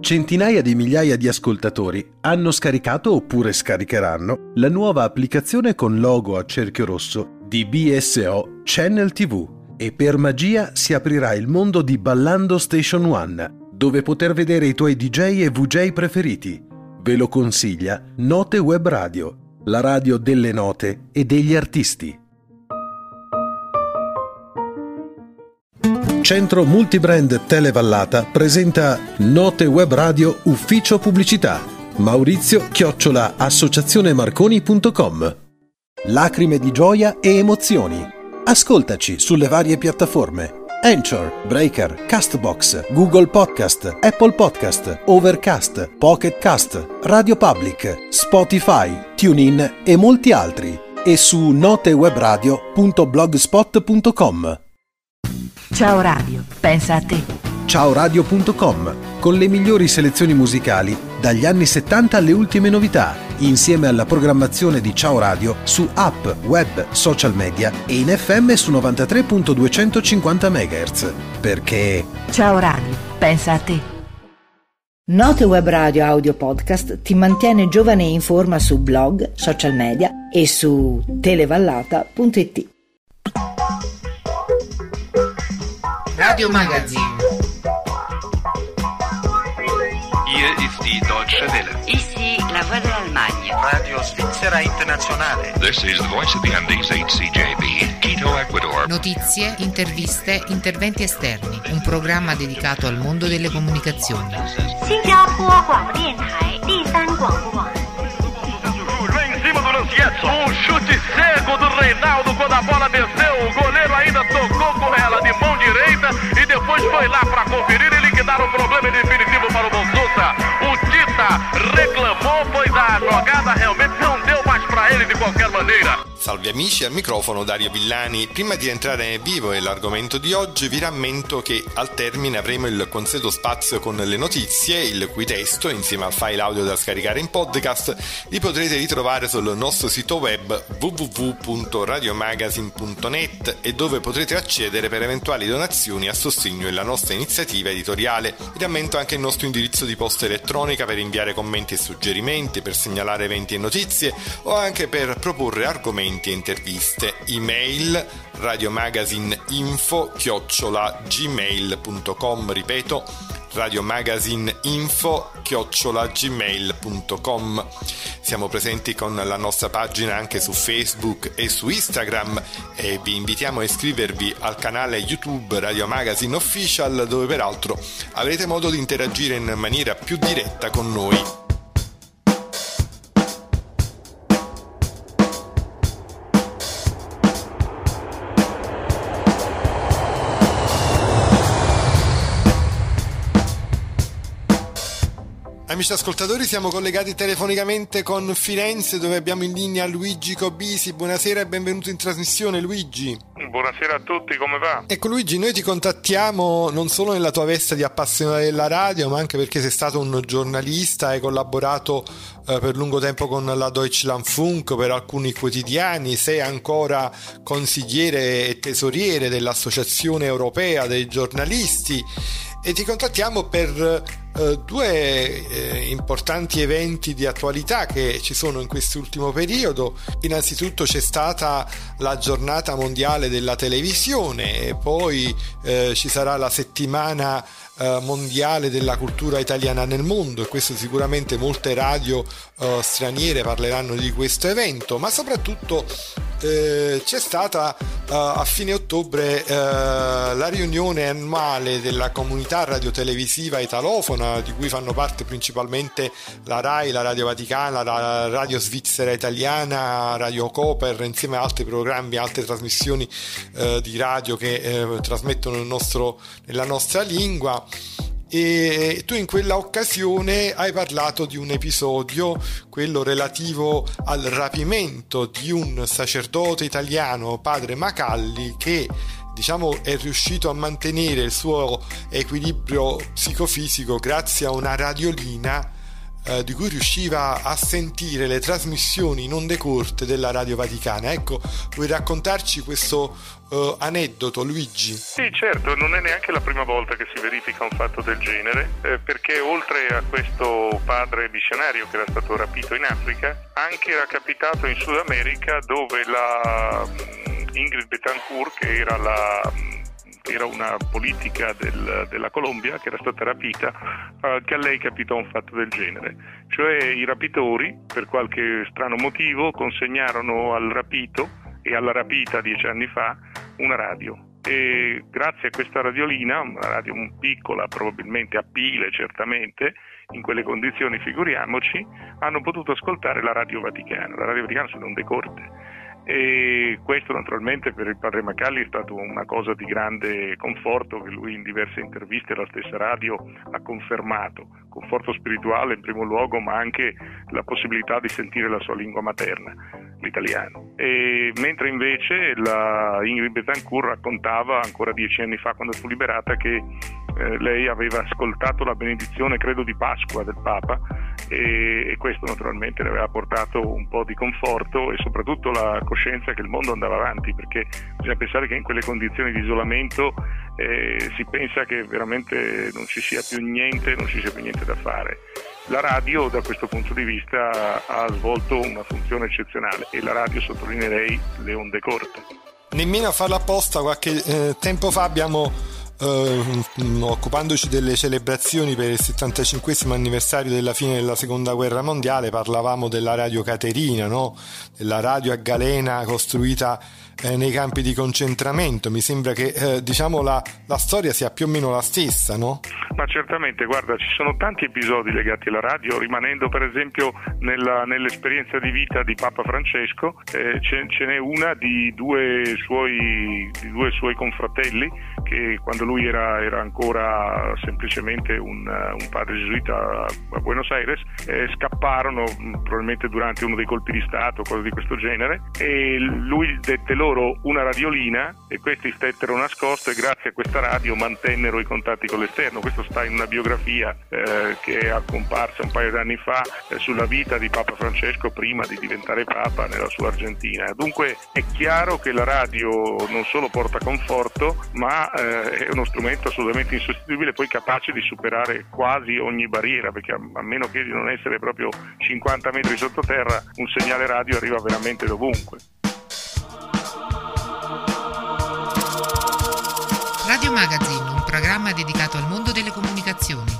Centinaia di migliaia di ascoltatori hanno scaricato oppure scaricheranno la nuova applicazione con logo a cerchio rosso di BSO Channel TV e per magia si aprirà il mondo di Ballando Station One, dove poter vedere i tuoi DJ e VJ preferiti. Ve lo consiglia Note Web Radio, la radio delle note e degli artisti. Centro Multibrand Televallata presenta Note Web Radio Ufficio Pubblicità. Maurizio Chiocciola associazionemarconi.com Lacrime di gioia e emozioni. Ascoltaci sulle varie piattaforme. Anchor, Breaker, Castbox, Google Podcast, Apple Podcast, Overcast, Pocket Cast, Radio Public, Spotify, TuneIn e molti altri. E su notewebradio.blogspot.com. Ciao Radio, pensa a te. Ciaoradio.com con le migliori selezioni musicali dagli anni 70 alle ultime novità, insieme alla programmazione di Ciao Radio su app, web, social media e in FM su 93.250 MHz. Perché Ciao Radio, pensa a te. Note Web Radio Audio Podcast ti mantiene giovane e in forma su blog, social media e su televallata.it. Radio Magazine. Hier ist die Deutsche Welle. Ici la voix de l'Allemagne. Radio Svizzera Internazionale. This is the voice of the Andes HCJB, Quito, Ecuador. Notizie, interviste, interventi esterni. Un programma dedicato al mondo delle comunicazioni. 新加坡广播电台第三广播网。 Lancietto. Um chute cego do Reinaldo quando a bola desceu. O goleiro ainda tocou com ela de mão direita e depois foi lá para conferir e liquidar o problema definitivo para o Bolsusa. O Tita reclamou, pois a jogada realmente não deu mais para ele de qualquer maneira. Salve amici, al microfono Dario Villani. Prima di entrare nel vivo e l'argomento di oggi vi rammento che al termine avremo il consueto spazio con le notizie, il cui testo, insieme al file audio da scaricare in podcast, li potrete ritrovare sul nostro sito web www.radiomagazine.net e dove potrete accedere per eventuali donazioni a sostegno della nostra iniziativa editoriale. Vi rammento anche il nostro indirizzo di posta elettronica per inviare commenti e suggerimenti, per segnalare eventi e notizie o anche per proporre argomenti e interviste. Email radiomagazineinfo chiocciola gmail.com ripeto radiomagazineinfo chiocciola gmail.com siamo presenti con la nostra pagina anche su Facebook e su Instagram e vi invitiamo a iscrivervi al canale YouTube Radio Magazine Official dove peraltro avrete modo di interagire in maniera più diretta con noi. Amici ascoltatori, siamo collegati telefonicamente con Firenze dove abbiamo in linea Luigi Cobisi. Buonasera e benvenuto in trasmissione Luigi. Buonasera a tutti, come va? Ecco Luigi, noi ti contattiamo non solo nella tua veste di appassionato della radio, ma anche perché sei stato un giornalista, hai collaborato eh, per lungo tempo con la Deutschlandfunk, per alcuni quotidiani, sei ancora consigliere e tesoriere dell'Associazione Europea dei giornalisti e ti contattiamo per eh, due eh, importanti eventi di attualità che ci sono in quest'ultimo periodo. Innanzitutto c'è stata la giornata mondiale della televisione e poi eh, ci sarà la settimana eh, mondiale della cultura italiana nel mondo e questo sicuramente molte radio eh, straniere parleranno di questo evento, ma soprattutto eh, c'è stata a fine ottobre la riunione annuale della comunità radiotelevisiva italofona di cui fanno parte principalmente la RAI, la Radio Vaticana, la Radio Svizzera Italiana, Radio Coper, insieme a altri programmi, altre trasmissioni eh, di radio che eh, trasmettono nostro, nella nostra lingua. E tu in quella occasione hai parlato di un episodio, quello relativo al rapimento di un sacerdote italiano, padre Macalli, che diciamo è riuscito a mantenere il suo equilibrio psicofisico grazie a una radiolina eh, di cui riusciva a sentire le trasmissioni in onde corte della Radio Vaticana. Ecco, vuoi raccontarci questo uh, aneddoto, Luigi? Sì, certo, non è neanche la prima volta che si verifica un fatto del genere, eh, perché oltre a questo padre missionario che era stato rapito in Africa, anche era capitato in Sud America dove la Ingrid Betancourt, che era, la, era una politica del, della Colombia, che era stata rapita, eh, che a lei capitò un fatto del genere. Cioè i rapitori, per qualche strano motivo, consegnarono al rapito e alla rapita dieci anni fa una radio. E grazie a questa radiolina, una radio piccola, probabilmente a pile certamente, in quelle condizioni figuriamoci, hanno potuto ascoltare la Radio Vaticana. La Radio Vaticana sono onde corte. E questo naturalmente per il padre Macalli è stato una cosa di grande conforto che lui in diverse interviste alla stessa radio ha confermato, conforto spirituale in primo luogo ma anche la possibilità di sentire la sua lingua materna, l'italiano. E mentre invece la Ingrid Betancourt raccontava ancora dieci anni fa quando fu liberata che eh, lei aveva ascoltato la benedizione credo di Pasqua del Papa e, e, questo naturalmente le aveva portato un po' di conforto e soprattutto la coscienza che il mondo andava avanti perché bisogna pensare che in quelle condizioni di isolamento eh, si pensa che veramente non ci sia più niente, non ci sia più niente da fare. La radio da questo punto di vista ha svolto una funzione eccezionale e la radio sottolineerei le onde corte. Nemmeno a farla apposta qualche eh, tempo fa abbiamo Uh, occupandoci delle celebrazioni per il 75 anniversario della fine della seconda guerra mondiale parlavamo della radio Caterina no? della radio a galena costruita eh, nei campi di concentramento. Mi sembra che eh, diciamo la, la, storia sia più o meno la stessa, no? Ma certamente, guarda, ci sono tanti episodi legati alla radio, rimanendo per esempio nella, nell'esperienza di vita di Papa Francesco, eh, ce, ce, n'è una di due suoi, di due suoi confratelli che quando lui era, era ancora semplicemente un, un, padre gesuita a Buenos Aires, eh, scapparono probabilmente durante uno dei colpi di Stato, cose di questo genere, e lui dette loro loro una radiolina e questi stettero nascosto e grazie a questa radio mantennero i contatti con l'esterno. Questo sta in una biografia eh, che è comparsa un paio di anni fa eh, sulla vita di Papa Francesco prima di diventare Papa nella sua Argentina. Dunque è chiaro che la radio non solo porta conforto, ma eh, è uno strumento assolutamente insostituibile, poi capace di superare quasi ogni barriera, perché a, a meno che di non essere proprio 50 metri sottoterra, un segnale radio arriva veramente dovunque. Magazine, un programma dedicato al mondo delle comunicazioni.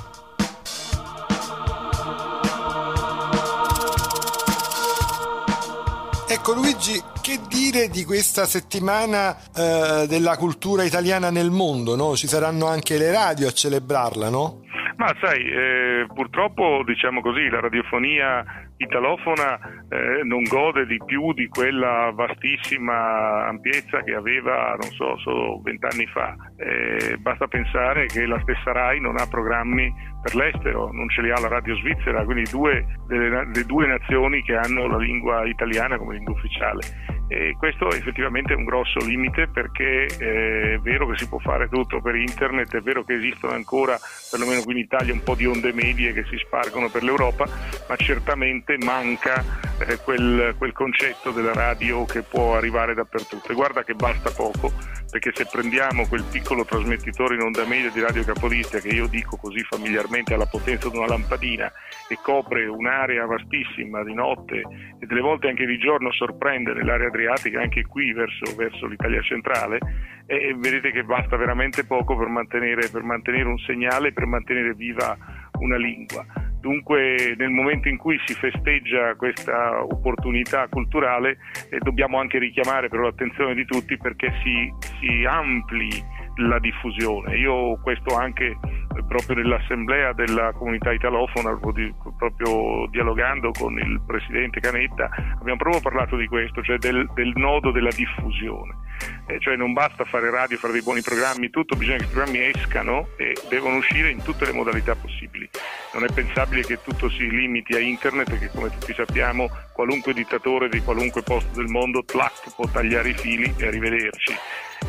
Ecco Luigi, che dire di questa settimana eh, della cultura italiana nel mondo? No? Ci saranno anche le radio a celebrarla, no? Ma sai, eh, purtroppo diciamo così, la radiofonia italofona eh, non gode di più di quella vastissima ampiezza che aveva, non so, solo vent'anni fa. Eh, basta pensare che la stessa RAI non ha programmi per l'estero, non ce li ha la radio svizzera, quindi due, delle, le due nazioni che hanno la lingua italiana come lingua ufficiale. E questo effettivamente è un grosso limite perché eh, è vero che si può fare tutto per internet, è vero che esistono ancora, perlomeno qui in Italia, un po' di onde medie che si spargono per l'Europa, ma certamente manca eh, quel, quel concetto della radio che può arrivare dappertutto. E guarda che basta poco, perché se prendiamo quel piccolo trasmettitore in onda media di Radio Capodistria, che io dico così familiarmente alla potenza di una lampadina, e copre un'area vastissima di notte e delle volte anche di giorno sorprende nell'area adriatica, anche qui verso, verso l'Italia centrale, e vedete che basta veramente poco per mantenere, per mantenere un segnale, per mantenere viva una lingua. Dunque nel momento in cui si festeggia questa opportunità culturale eh, dobbiamo anche richiamare però l'attenzione di tutti perché si, si ampli la diffusione. Io questo anche proprio nell'assemblea della comunità italofona, proprio dialogando con il presidente Canetta, abbiamo proprio parlato di questo, cioè del, del nodo della diffusione. Eh, cioè non basta fare radio, fare dei buoni programmi, tutto, bisogna che i programmi escano e devono uscire in tutte le modalità possibili. Non è pensabile che tutto si limiti a internet perché come tutti sappiamo qualunque dittatore di qualunque posto del mondo tlac, può tagliare i fili e arrivederci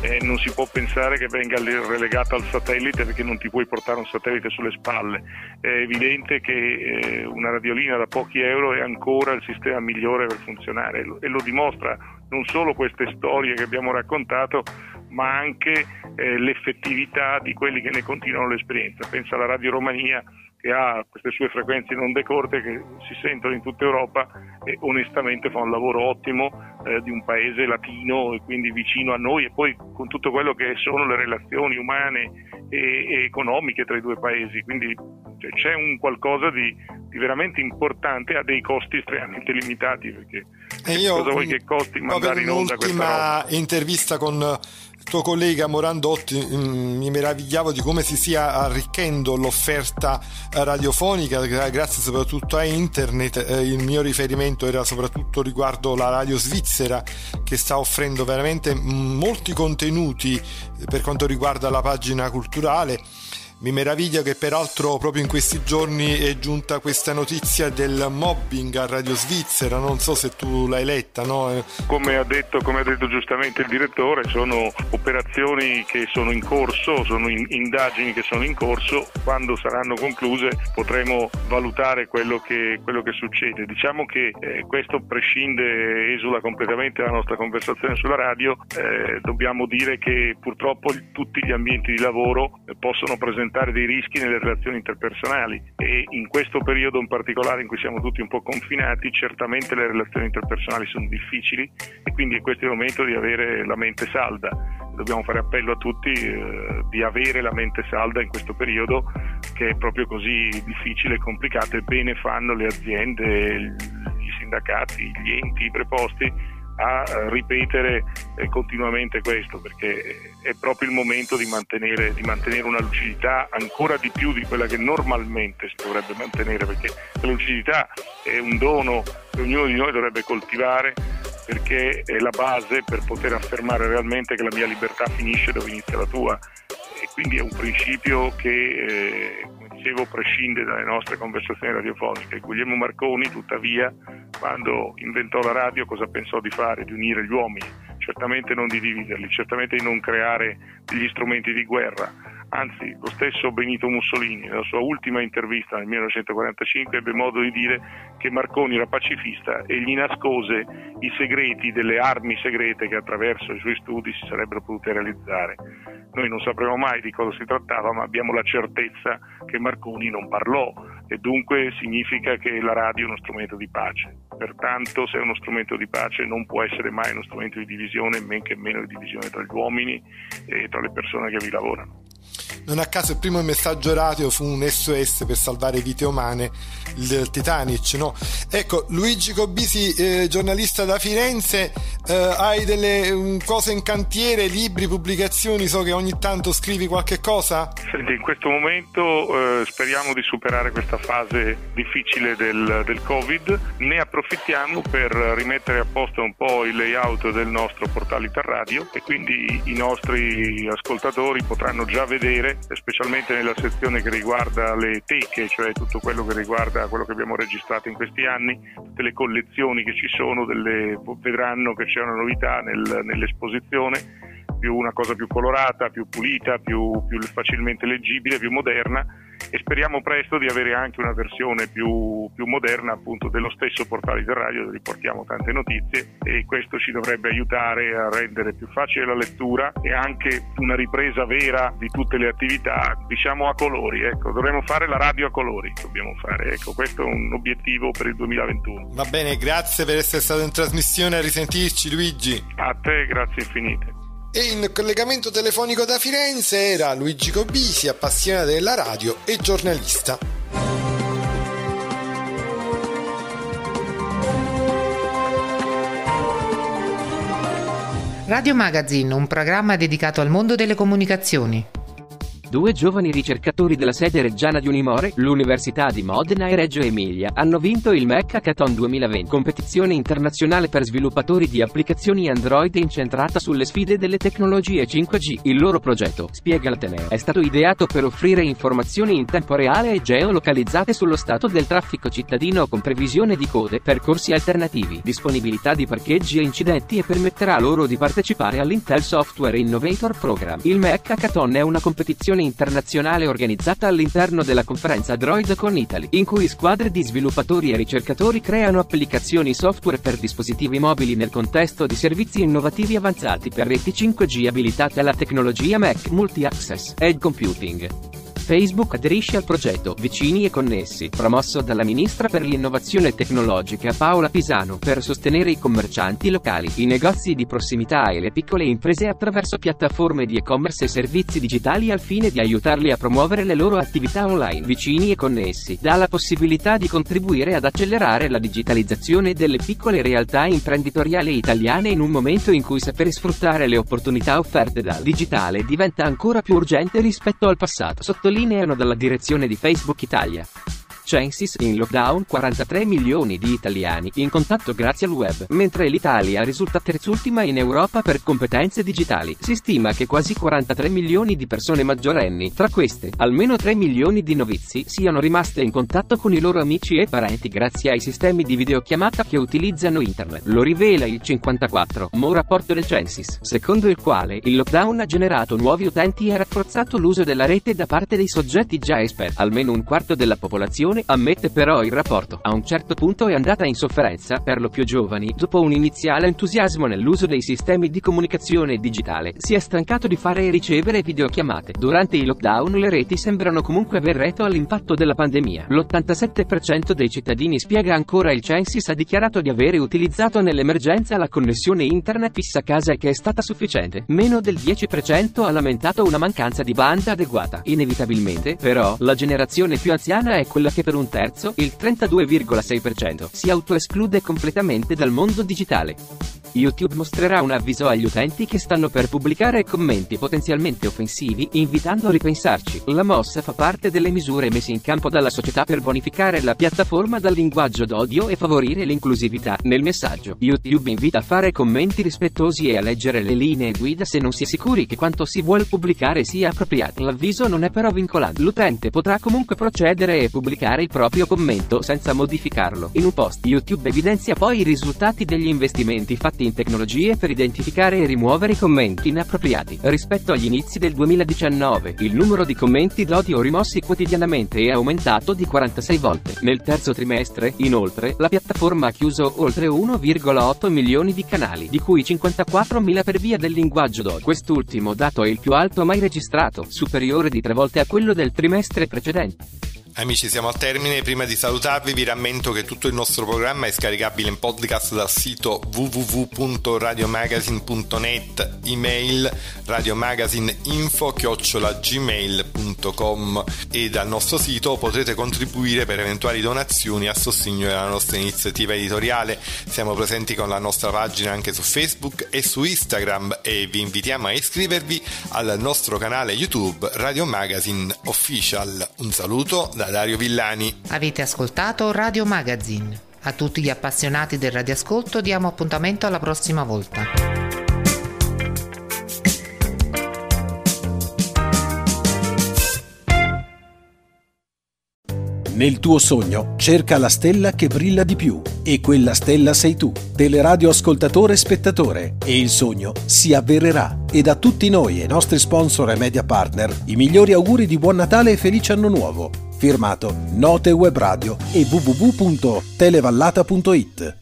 eh, non si può pensare che venga relegata al satellite perché non ti puoi portare un satellite sulle spalle. È evidente che eh, una radiolina da pochi euro è ancora il sistema migliore per funzionare e lo dimostra non solo queste storie che abbiamo raccontato, ma anche eh, l'effettività di quelli che ne continuano l'esperienza. Pensa alla Radio Romania che ha queste sue frequenze non decorte che si sentono in tutta Europa e onestamente fa un lavoro ottimo eh, di un paese latino e quindi vicino a noi e poi con tutto quello che sono le relazioni umane e, e economiche tra i due paesi. Quindi cioè, c'è un qualcosa di, di, veramente importante a dei costi estremamente limitati perché e io, cosa vuoi che costi mandare in onda questa roba? intervista con tuo collega Morandotti mm, mi meravigliavo di come si stia arricchendo l'offerta radiofonica grazie soprattutto a internet eh, il mio riferimento era soprattutto riguardo la radio svizzera che sta offrendo veramente molti contenuti per quanto riguarda la pagina culturale mi meraviglia che peraltro proprio in questi giorni è giunta questa notizia del mobbing a Radio Svizzera, non so se tu l'hai letta, no? Eh, come, ha detto, come ha detto giustamente il direttore, sono operazioni che sono in corso, sono in, indagini che sono in corso, quando saranno concluse potremo valutare quello che, quello che succede. Diciamo che eh, questo prescinde, esula completamente la nostra conversazione sulla radio, eh, dobbiamo dire che purtroppo tutti gli ambienti di lavoro eh, possono presentare presentare dei rischi nelle relazioni interpersonali e in questo periodo in particolare in cui siamo tutti un po' confinati certamente le relazioni interpersonali sono difficili e quindi è questo il momento di avere la mente salda. Dobbiamo fare appello a tutti eh, di avere la mente salda in questo periodo che è proprio così difficile e complicato e bene fanno le aziende, i sindacati, gli enti, preposti a ripetere eh, continuamente questo perché è proprio il momento di mantenere, di mantenere, una lucidità ancora di più di quella che normalmente si dovrebbe mantenere perché la lucidità è un dono che ognuno di noi dovrebbe coltivare perché è la base per poter affermare realmente che la mia libertà finisce dove inizia la tua. E quindi è un principio che eh, dicevo prescinde dalle nostre conversazioni radiofoniche. Guglielmo Marconi, tuttavia, quando inventò la radio, cosa pensò di fare? Di unire gli uomini, certamente non di dividerli, certamente di non creare degli strumenti di guerra. Anzi, lo stesso Benito Mussolini, nella sua ultima intervista nel 1945, ebbe modo di dire che Marconi era pacifista e gli nascose i segreti delle armi segrete che attraverso i suoi studi si sarebbero potute realizzare. Noi non sapremo mai di cosa si trattava, ma abbiamo la certezza che Marconi non parlò e dunque significa che la radio è uno strumento di pace. Pertanto, se è uno strumento di pace, non può essere mai uno strumento di divisione, men che meno di divisione tra gli uomini e tra le persone che vi lavorano. Non a caso il primo messaggio radio fu un SOS per salvare vite umane, il Titanic, no? Ecco, Luigi Cobisi, eh, giornalista da Firenze, eh, hai delle um, cose in cantiere, libri, pubblicazioni, so che ogni tanto scrivi qualche cosa? Senti, in questo momento eh, speriamo di superare questa fase difficile del, del Covid, ne approfittiamo per rimettere a posto un po' il layout del nostro portale Interradio e quindi i nostri ascoltatori potranno già vedere specialmente nella sezione che riguarda le teche, cioè tutto quello che riguarda quello che abbiamo registrato in questi anni, tutte le collezioni che ci sono, delle, vedranno che c'è una novità nel, nell'esposizione, più una cosa più colorata, più pulita, più, più facilmente leggibile, più moderna e speriamo presto di avere anche una versione più, più moderna appunto dello stesso portale del radio dove riportiamo tante notizie e questo ci dovrebbe aiutare a rendere più facile la lettura e anche una ripresa vera di tutte le attività diciamo a colori ecco. Dovremmo fare la radio a colori dobbiamo fare ecco questo è un obiettivo per il 2021 va bene grazie per essere stato in trasmissione a risentirci Luigi. A te grazie infinite e in collegamento telefonico da Firenze era Luigi Cobisi, appassionato della radio e giornalista. Radio Magazine, un programma dedicato al mondo delle comunicazioni. Due giovani ricercatori della sede reggiana di Unimore, l'Università di Modena e Reggio Emilia, hanno vinto il Mac Hackathon 2020, competizione internazionale per sviluppatori di applicazioni Android incentrata sulle sfide delle tecnologie 5G. Il loro progetto, spiega l'Ateneo, è stato ideato per offrire informazioni in tempo reale e geolocalizzate sullo stato del traffico cittadino con previsione di code, percorsi alternativi, disponibilità di parcheggi e incidenti e permetterà loro di partecipare all'Intel Software Innovator Program. Il Mac Hackathon è una competizione internazionale organizzata all'interno della conferenza Droid con Italy, in cui squadre di sviluppatori e ricercatori creano applicazioni software per dispositivi mobili nel contesto di servizi innovativi avanzati per reti 5G abilitate alla tecnologia Mac Multi-Access Edge Computing. Facebook aderisce al progetto Vicini e Connessi, promosso dalla ministra per l'innovazione tecnologica Paola Pisano, per sostenere i commercianti locali, i negozi di prossimità e le piccole imprese attraverso piattaforme di e-commerce e servizi digitali al fine di aiutarli a promuovere le loro attività online. Vicini e Connessi dà la possibilità di contribuire ad accelerare la digitalizzazione delle piccole realtà imprenditoriali italiane in un momento in cui sapere sfruttare le opportunità offerte dal digitale diventa ancora più urgente rispetto al passato. Sottolinea sottolineano dalla direzione di Facebook Italia. Censis in lockdown 43 milioni di italiani in contatto grazie al web, mentre l'Italia risulta terzultima in Europa per competenze digitali. Si stima che quasi 43 milioni di persone maggiorenni, tra queste, almeno 3 milioni di novizi, siano rimaste in contatto con i loro amici e parenti grazie ai sistemi di videochiamata che utilizzano internet. Lo rivela il 54 mo rapporto del Censis, secondo il quale il lockdown ha generato nuovi utenti e rafforzato l'uso della rete da parte dei soggetti già esperti. Almeno un quarto della popolazione ammette però il rapporto a un certo punto è andata in sofferenza, per lo più giovani, dopo un iniziale entusiasmo nell'uso dei sistemi di comunicazione digitale, si è stancato di fare e ricevere videochiamate. Durante i lockdown le reti sembrano comunque aver retto all'impatto della pandemia. L'87% dei cittadini spiega ancora il Censis ha dichiarato di avere utilizzato nell'emergenza la connessione internet fissa a casa e che è stata sufficiente. Meno del 10% ha lamentato una mancanza di banda adeguata. Inevitabilmente, però, la generazione più anziana è quella che per un terzo, il 32,6%, si autoesclude completamente dal mondo digitale. YouTube mostrerà un avviso agli utenti che stanno per pubblicare commenti potenzialmente offensivi, invitando a ripensarci. La mossa fa parte delle misure messe in campo dalla società per bonificare la piattaforma dal linguaggio d'odio e favorire l'inclusività. Nel messaggio, YouTube invita a fare commenti rispettosi e a leggere le linee guida se non si è sicuri che quanto si vuole pubblicare sia appropriato. L'avviso non è però vincolante. L'utente potrà comunque procedere e pubblicare il proprio commento senza modificarlo. In un post, YouTube evidenzia poi i risultati degli investimenti fatti in tecnologie per identificare e rimuovere i commenti inappropriati. Rispetto agli inizi del 2019, il numero di commenti d'odio rimossi quotidianamente è aumentato di 46 volte. Nel terzo trimestre, inoltre, la piattaforma ha chiuso oltre 1,8 milioni di canali, di cui 54.000 per via del linguaggio d'odio. Quest'ultimo dato è il più alto mai registrato, superiore di tre volte a quello del trimestre precedente. Amici, siamo al termine. Prima di salutarvi, vi rammento che tutto il nostro programma è scaricabile in podcast dal sito www.radiomagazine.net, email radiomagazineinfo-gmail.com e dal nostro sito potrete contribuire per eventuali donazioni a sostegno della nostra iniziativa editoriale. Siamo presenti con la nostra pagina anche su Facebook e su Instagram e vi invitiamo a iscrivervi al nostro canale YouTube Radio Magazine Official. Un saluto da da Dario Villani. Avete ascoltato Radio Magazine. A tutti gli appassionati del radioascolto diamo appuntamento alla prossima volta. Nel tuo sogno cerca la stella che brilla di più e quella stella sei tu, teleradio ascoltatore e spettatore e il sogno si avvererà. Ed a tutti noi e i nostri sponsor e media partner i migliori auguri di buon Natale e felice anno nuovo. Firmato Note Web Radio e www.televallata.it.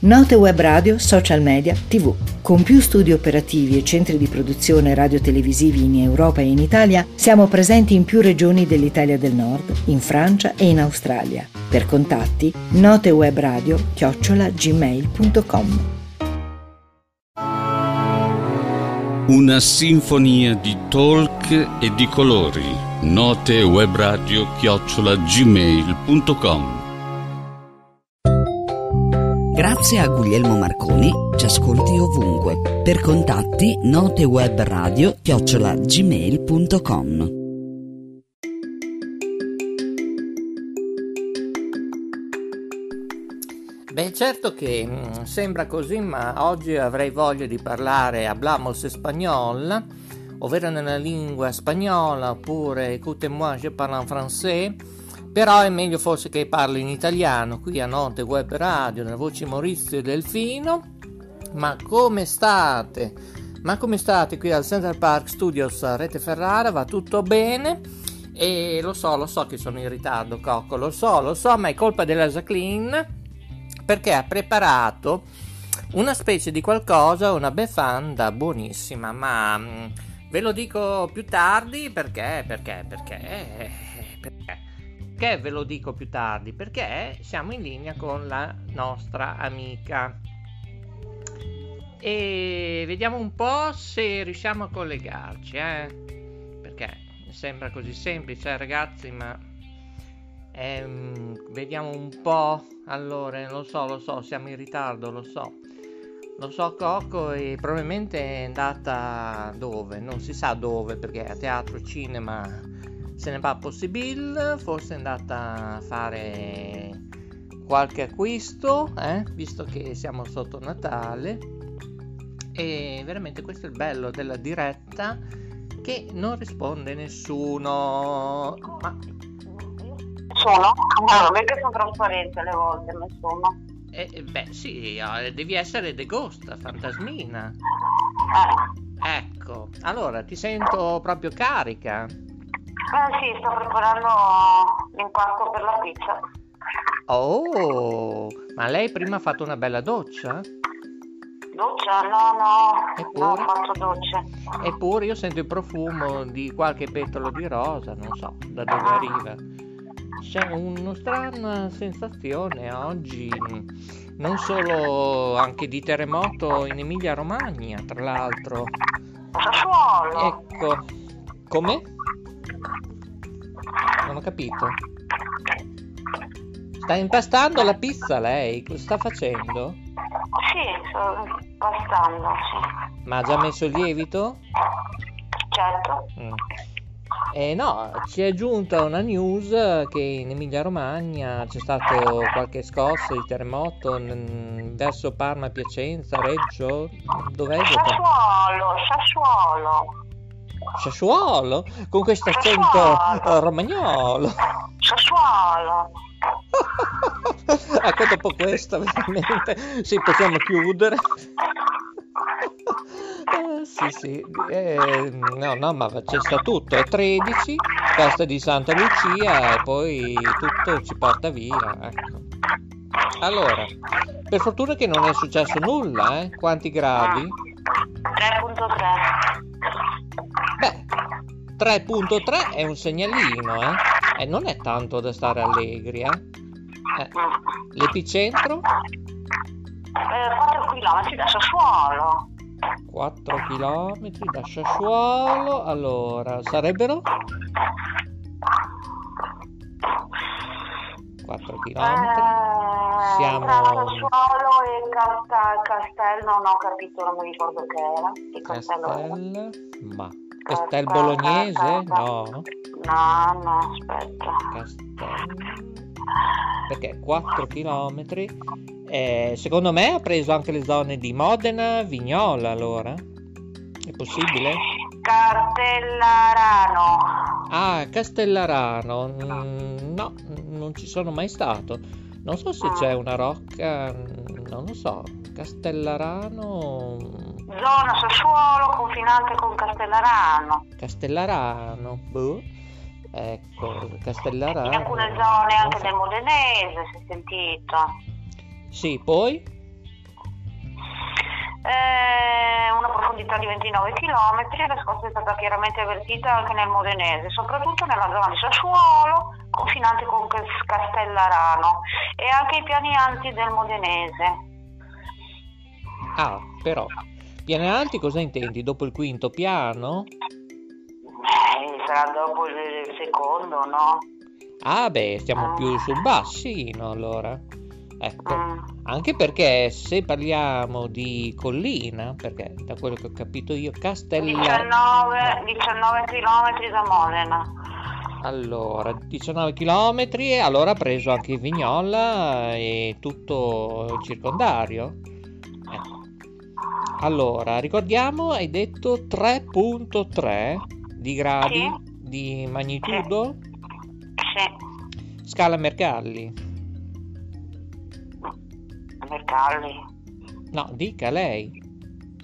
Note Web Radio, social media, tv. Con più studi operativi e centri di produzione radiotelevisivi in Europa e in Italia, siamo presenti in più regioni dell'Italia del Nord, in Francia e in Australia. Per contatti notewebradio-gmail.com Una sinfonia di talk e di colori. Note web radio chiocciola gmail.com Grazie a Guglielmo Marconi, ci ascolti ovunque. Per contatti notewebradio chiocciola gmail.com Beh, certo che mh, sembra così, ma oggi avrei voglia di parlare hablamos espagnol, ovvero nella lingua spagnola, oppure écoutez-moi, je parle en français, però è meglio forse che parlo in italiano, qui a Note Web Radio, nella voce Maurizio e Delfino. Ma come state? Ma come state qui al Central Park Studios a Rete Ferrara? Va tutto bene? E lo so, lo so che sono in ritardo, Cocco, lo so, lo so, ma è colpa della Jacqueline perché ha preparato una specie di qualcosa, una befanda buonissima, ma mm, ve lo dico più tardi perché, perché, perché, perché, perché ve lo dico più tardi? Perché siamo in linea con la nostra amica e vediamo un po' se riusciamo a collegarci, eh? Perché sembra così semplice, ragazzi, ma ehm, vediamo un po'. Allora, lo so, lo so, siamo in ritardo, lo so. Lo so Coco e probabilmente è andata dove? Non si sa dove perché a teatro, cinema se ne va possibile, forse è andata a fare qualche acquisto, eh? visto che siamo sotto Natale. E veramente questo è il bello della diretta che non risponde nessuno. Ma sono? No, perché sono trasparente alle volte, ma sono. Eh, beh, sì, eh, devi essere The Ghost, fantasmina. Eh. Ecco, allora ti sento proprio carica. Eh sì, sto preparando l'impasto per la pizza. Oh, ma lei prima ha fatto una bella doccia? Doccia? No, no, Eppure? non faccio docce. Eppure io sento il profumo di qualche petalo di rosa, non so da dove ah. arriva c'è una strana sensazione oggi, non solo anche di terremoto in Emilia Romagna, tra l'altro. Sassuolo. Ecco, come? Non ho capito. Sta impastando la pizza lei? Cosa sta facendo? Sì, sto impastando, sì. Ma ha già messo il lievito? Certo. Mm. Eh no, ci è giunta una news che in Emilia Romagna c'è stato qualche scosso di terremoto n- verso Parma, Piacenza, Reggio. Dov'è? Sassuolo, Sassuolo. Sassuolo? Con questo accento romagnolo. Sassuolo. ecco, dopo questo veramente sì, possiamo chiudere. Eh, sì, sì, eh, no, no, ma c'è sta tutto, è 13, festa di Santa Lucia e poi tutto ci porta via, ecco. Allora, per fortuna che non è successo nulla, eh? Quanti gradi? 3.3. Beh, 3.3 è un segnalino, eh? E non è tanto da stare allegri, eh? eh. L'epicentro? Eh, 4 km da Sassuolo. 4 km da Sassuolo. Allora, sarebbero? 4 km. Eh, Siamo... Tra Sassuolo e Casta- Castello, non ho capito, non mi ricordo che era. Che Castel... Ma... Castel Bolognese? No. No, no, aspetta. Castel... Perché 4 km eh, secondo me ha preso anche le zone di Modena, Vignola allora. È possibile? Castellarano. Ah, Castellarano. Mm, no, non ci sono mai stato. Non so se c'è una rocca, non lo so. Castellarano. Zona Sassuolo confinante con Castellarano. Castellarano, boh. Ecco, Castellarano. In alcune zone anche del Modenese, si è sentito. Sì, poi? Eh, una profondità di 29 km, la scossa è stata chiaramente avvertita anche nel Modenese, soprattutto nella zona di Sassuolo, confinante con Castellarano e anche i piani alti del Modenese. Ah, però, piani alti cosa intendi? Dopo il quinto piano? Sarà dopo il secondo, no? Ah beh, stiamo ah. più sul bassino allora. Ecco, Mm. anche perché se parliamo di collina, perché da quello che ho capito io, Castella... 19, 19 km da Modena. Allora, 19 km, allora ha preso anche Vignola e tutto il circondario. Ecco. Allora, ricordiamo, hai detto 3.3 di gradi Sì. di magnitudo, Sì, scala Mercalli. Mercalli. No, dica lei.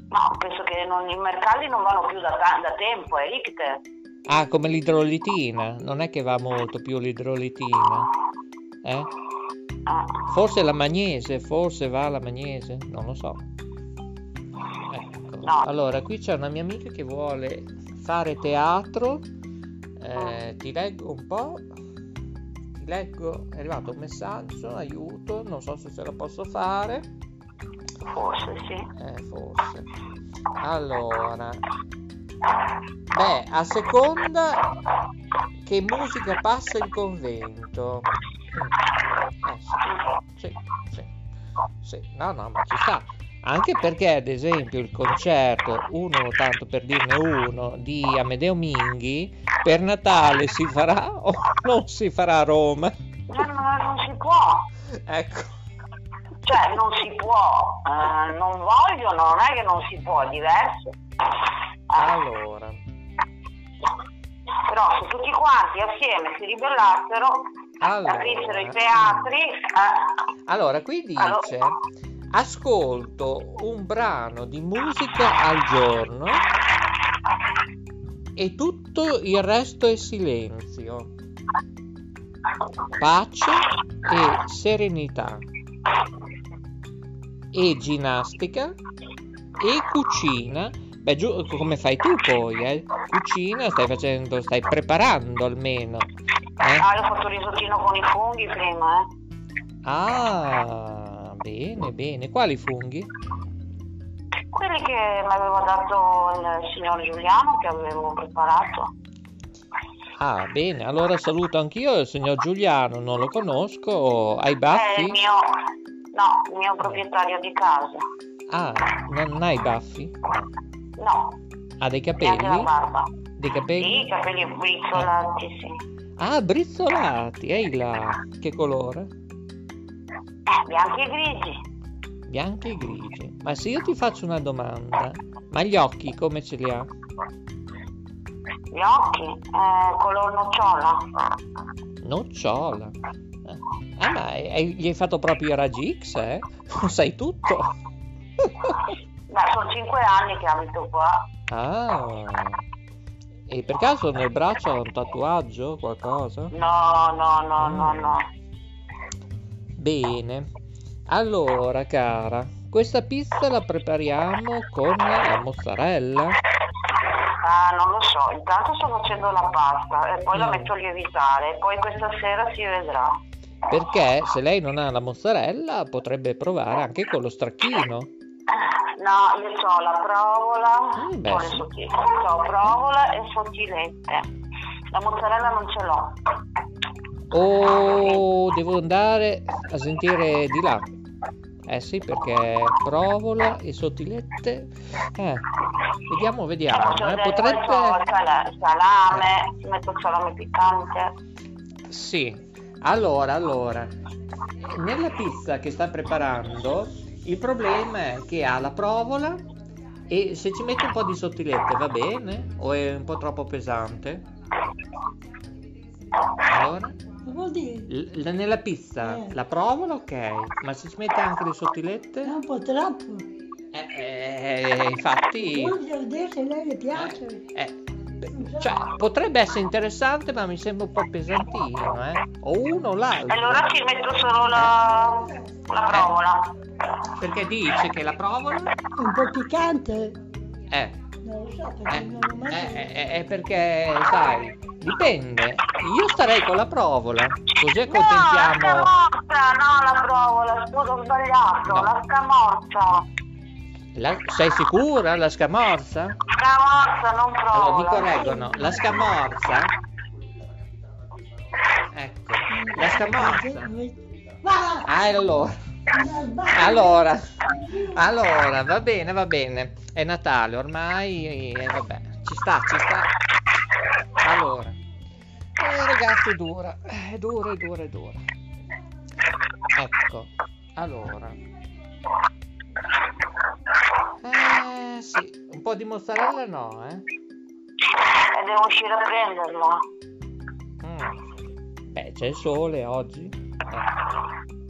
No, penso che non- i mercalli non vanno più da, da tempo, è Richter. Ah, come l'idrolitina, non è che va molto più l'idrolitina. Eh? Forse la magnese, forse va la magnese, non lo so. Ecco. Allora, qui c'è una mia amica che vuole fare teatro. Eh, ti leggo un po'. Ti leggo, è arrivato un messaggio, aiuto, non so se ce la posso fare. Forse sì. Eh, forse. Allora, beh, a seconda che musica passa il convento. Eh, sì, sì, sì, sì, no, no, ma ci sta. Anche perché, ad esempio, il concerto, uno tanto per dirne uno, di Amedeo Minghi, per Natale si farà o non si farà a Roma? No, no, non si può. Ecco. Cioè, non si può. Eh, non vogliono, non è che non si può, è diverso. Allora, Però se tutti quanti assieme si ribellassero, Allora. aprissero i teatri, eh, allora qui dice ascolto un brano di musica al giorno e tutto il resto è silenzio, pace e serenità e ginnastica e cucina. Beh, giù, come fai tu poi, eh? Cucina, stai facendo, stai preparando almeno. Eh? ah, io ho fatto il risottino con i funghi prima, eh. Ah, bene, bene. Quali funghi? Quelli che mi aveva dato il signor Giuliano, che avevo preparato. Ah, bene. Allora saluto anch'io il signor Giuliano, non lo conosco. Hai È il baffi? mio, no, il mio proprietario di casa. Ah, non hai baffi? No, Ha dei neanche la capelli? barba. Dei Sì, capelli? i capelli brizzolati, sì. Ah, brizzolati. Ehi là. Che colore? Eh, bianchi e grigi. Bianchi e grigi. Ma se io ti faccio una domanda, ma gli occhi come ce li ha? Gli occhi, eh, color nocciola. Nocciola. Eh. Ah, ma gli hai fatto proprio i raggi X, eh? Sai tutto. Beh, sono cinque anni che abito qua. Ah. E per caso nel braccio ha un tatuaggio, qualcosa? No, no, no, no, no. Bene. Allora, cara, questa pizza la prepariamo con la mozzarella. Ah, non lo so, intanto sto facendo la pasta e poi la metto a lievitare poi questa sera si vedrà. Perché se lei non ha la mozzarella potrebbe provare anche con lo stracchino. No, io ho la provola, Mm, beh, le sì. sottilette, ho provola e sottilette. La mozzarella non ce l'ho. O devo andare a sentire di là. Eh sì, perché provola e sottilette. Eh, vediamo, vediamo. Eh, Potrebbe. salame, ci metto il salame piccante. Sì, allora, allora, nella pizza che sta preparando, il problema è che ha la provola e se ci mette un po' di sottilette va bene? O è un po' troppo pesante? Allora? Vuol dire? L- nella pizza la provola ok, ma se ci mette anche le sottilette? È un po' troppo. Eh, infatti, Voglio vedere se lei le piace. eh, cioè, potrebbe essere interessante, ma mi sembra un po' pesantino, eh? O uno o l'altro. Allora ci metto solo la, la provola. Perché dice che la provola È un po' piccante. è, Non lo so perché Eh, non l'ho mai è- è perché, sai, dipende. Io starei con la provola, così No, la accontentiamo. scamorza, no la provola, scusa ho sbagliato, No. la scamorza. La- sei sicura? La scamorza? Scamorza, non provola. Allora, mi correggono. La scamorza? Ecco, la scamorza. Allora, allora, allora, va bene, va bene. È Natale ormai, e vabbè, ci sta, ci sta. Allora, eh, ragazzi, è dura, è dura, è dura, è dura. Ecco, allora. Eh, sì, un po' di mozzarella no, eh? E devo uscire a prenderlo. Mm. Beh, c'è il sole oggi.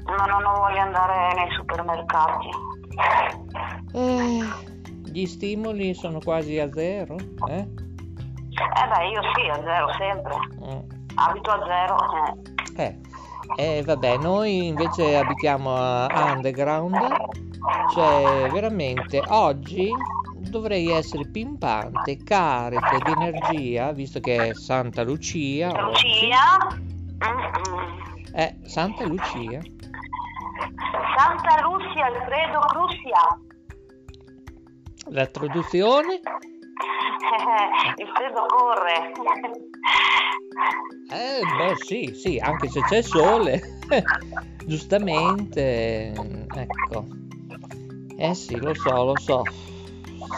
Ma non ho voglia di andare nei supermercati. Eh, gli stimoli sono quasi a zero, eh? Eh beh, io sì, a zero sempre. Mm. Abito a zero. Eh. Eh, eh, vabbè, noi invece abitiamo a Underground, cioè veramente oggi dovrei essere pimpante, carico di energia, visto che è Santa Lucia. Lucia? Eh, Santa Lucia. Santa Lucia, Alfredo Crussia. La traduzione? Il freddo corre. Eh, beh, sì, sì, anche se c'è il sole, giustamente, ecco. Eh sì, lo so, lo so.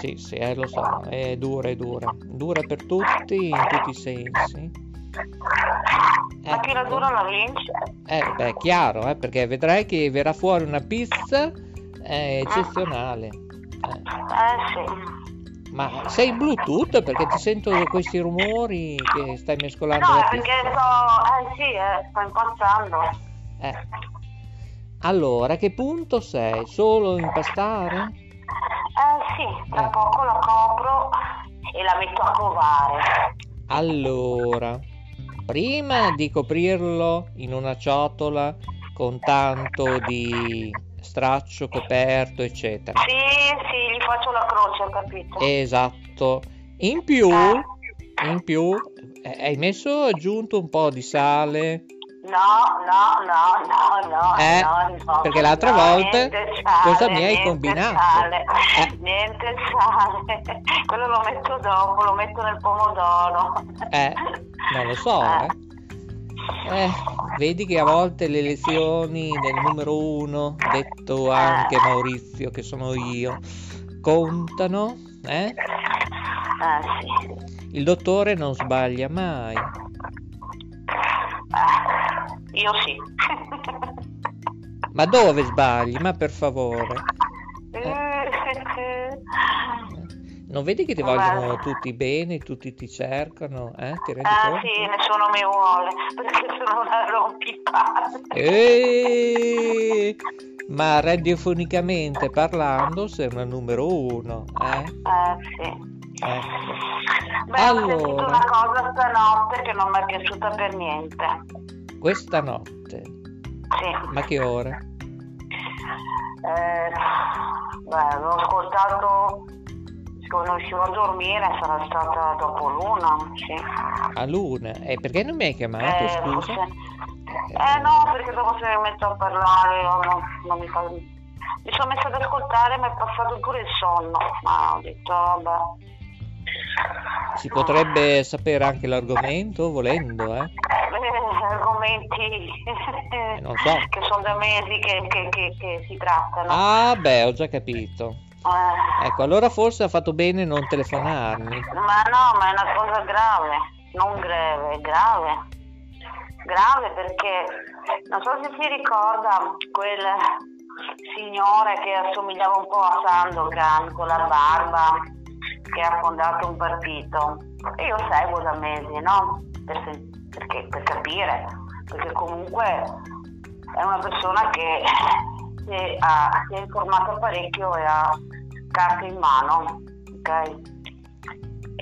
Sì, sì, eh, lo so, è dura, è dura. Dura per tutti, in tutti i sensi. Ma chi la dura la vince. Eh, beh, chiaro, eh, perché vedrai che verrà fuori una pizza eh, eccezionale. Eh sì. Ma sei Bluetooth perché ti sento questi rumori che stai mescolando No, perché sto. Eh sì, eh, sto impazzando. Eh. Allora, a che punto sei? Solo impastare? Eh sì, tra poco la copro e la metto a covare. Allora, prima di coprirlo in una ciotola con tanto di straccio coperto, eccetera. Sì, sì, gli faccio la croce, ho capito. Esatto. In più, in più, eh, hai messo aggiunto un po' di sale? No, no, no, no, no, Eh, no, no. perché l'altra no, volta sale, cosa mi hai combinato? Sale, Eh. Niente sale. Quello lo metto dopo, lo metto nel pomodoro. Eh, non lo so, eh. Eh, vedi che a volte le lezioni del numero uno, detto anche Maurizio, che sono io, contano, eh? Eh sì. Il dottore non sbaglia mai. Io sì. Ma dove sbagli? Ma per favore. Non vedi che ti vogliono tutti bene, tutti ti cercano, eh? Ti rendi Ah conto? sì, nessuno mi vuole, perché sono una rompipalle. Eh, ma radiofonicamente parlando sei una numero uno, eh? Eh sì. Ecco. Beh, ho sentito Allora, una cosa stanotte che non mi è piaciuta per niente. questa notte, Sì. ma che ora? Eh, beh, l'ho ascoltato quando uscivo a dormire, sarà stata dopo l'una, sì. A luna. E perché non mi hai chiamato, Eh, scusa? forse- Eh no, perché dopo se mi metto a parlare io non, non mi fa... Mi sono messa ad ascoltare mi è passato pure il sonno, ma ho detto vabbè. Si potrebbe sapere anche l'argomento, volendo, eh? Eh, argomenti non so. che sono da mesi che, che- che- che si trattano. Ah, beh, ho già capito. Ecco, allora forse ha fatto bene non telefonarmi. ma no, ma è una cosa grave, non grave, è grave. Grave perché non so se si ricorda quel signore che assomigliava un po' a Sandokan con la barba che ha fondato un partito. E io seguo da mesi, no? Per, perché- per capire, perché comunque è una persona che si, ha, si è informata parecchio e ha carte in mano, ok?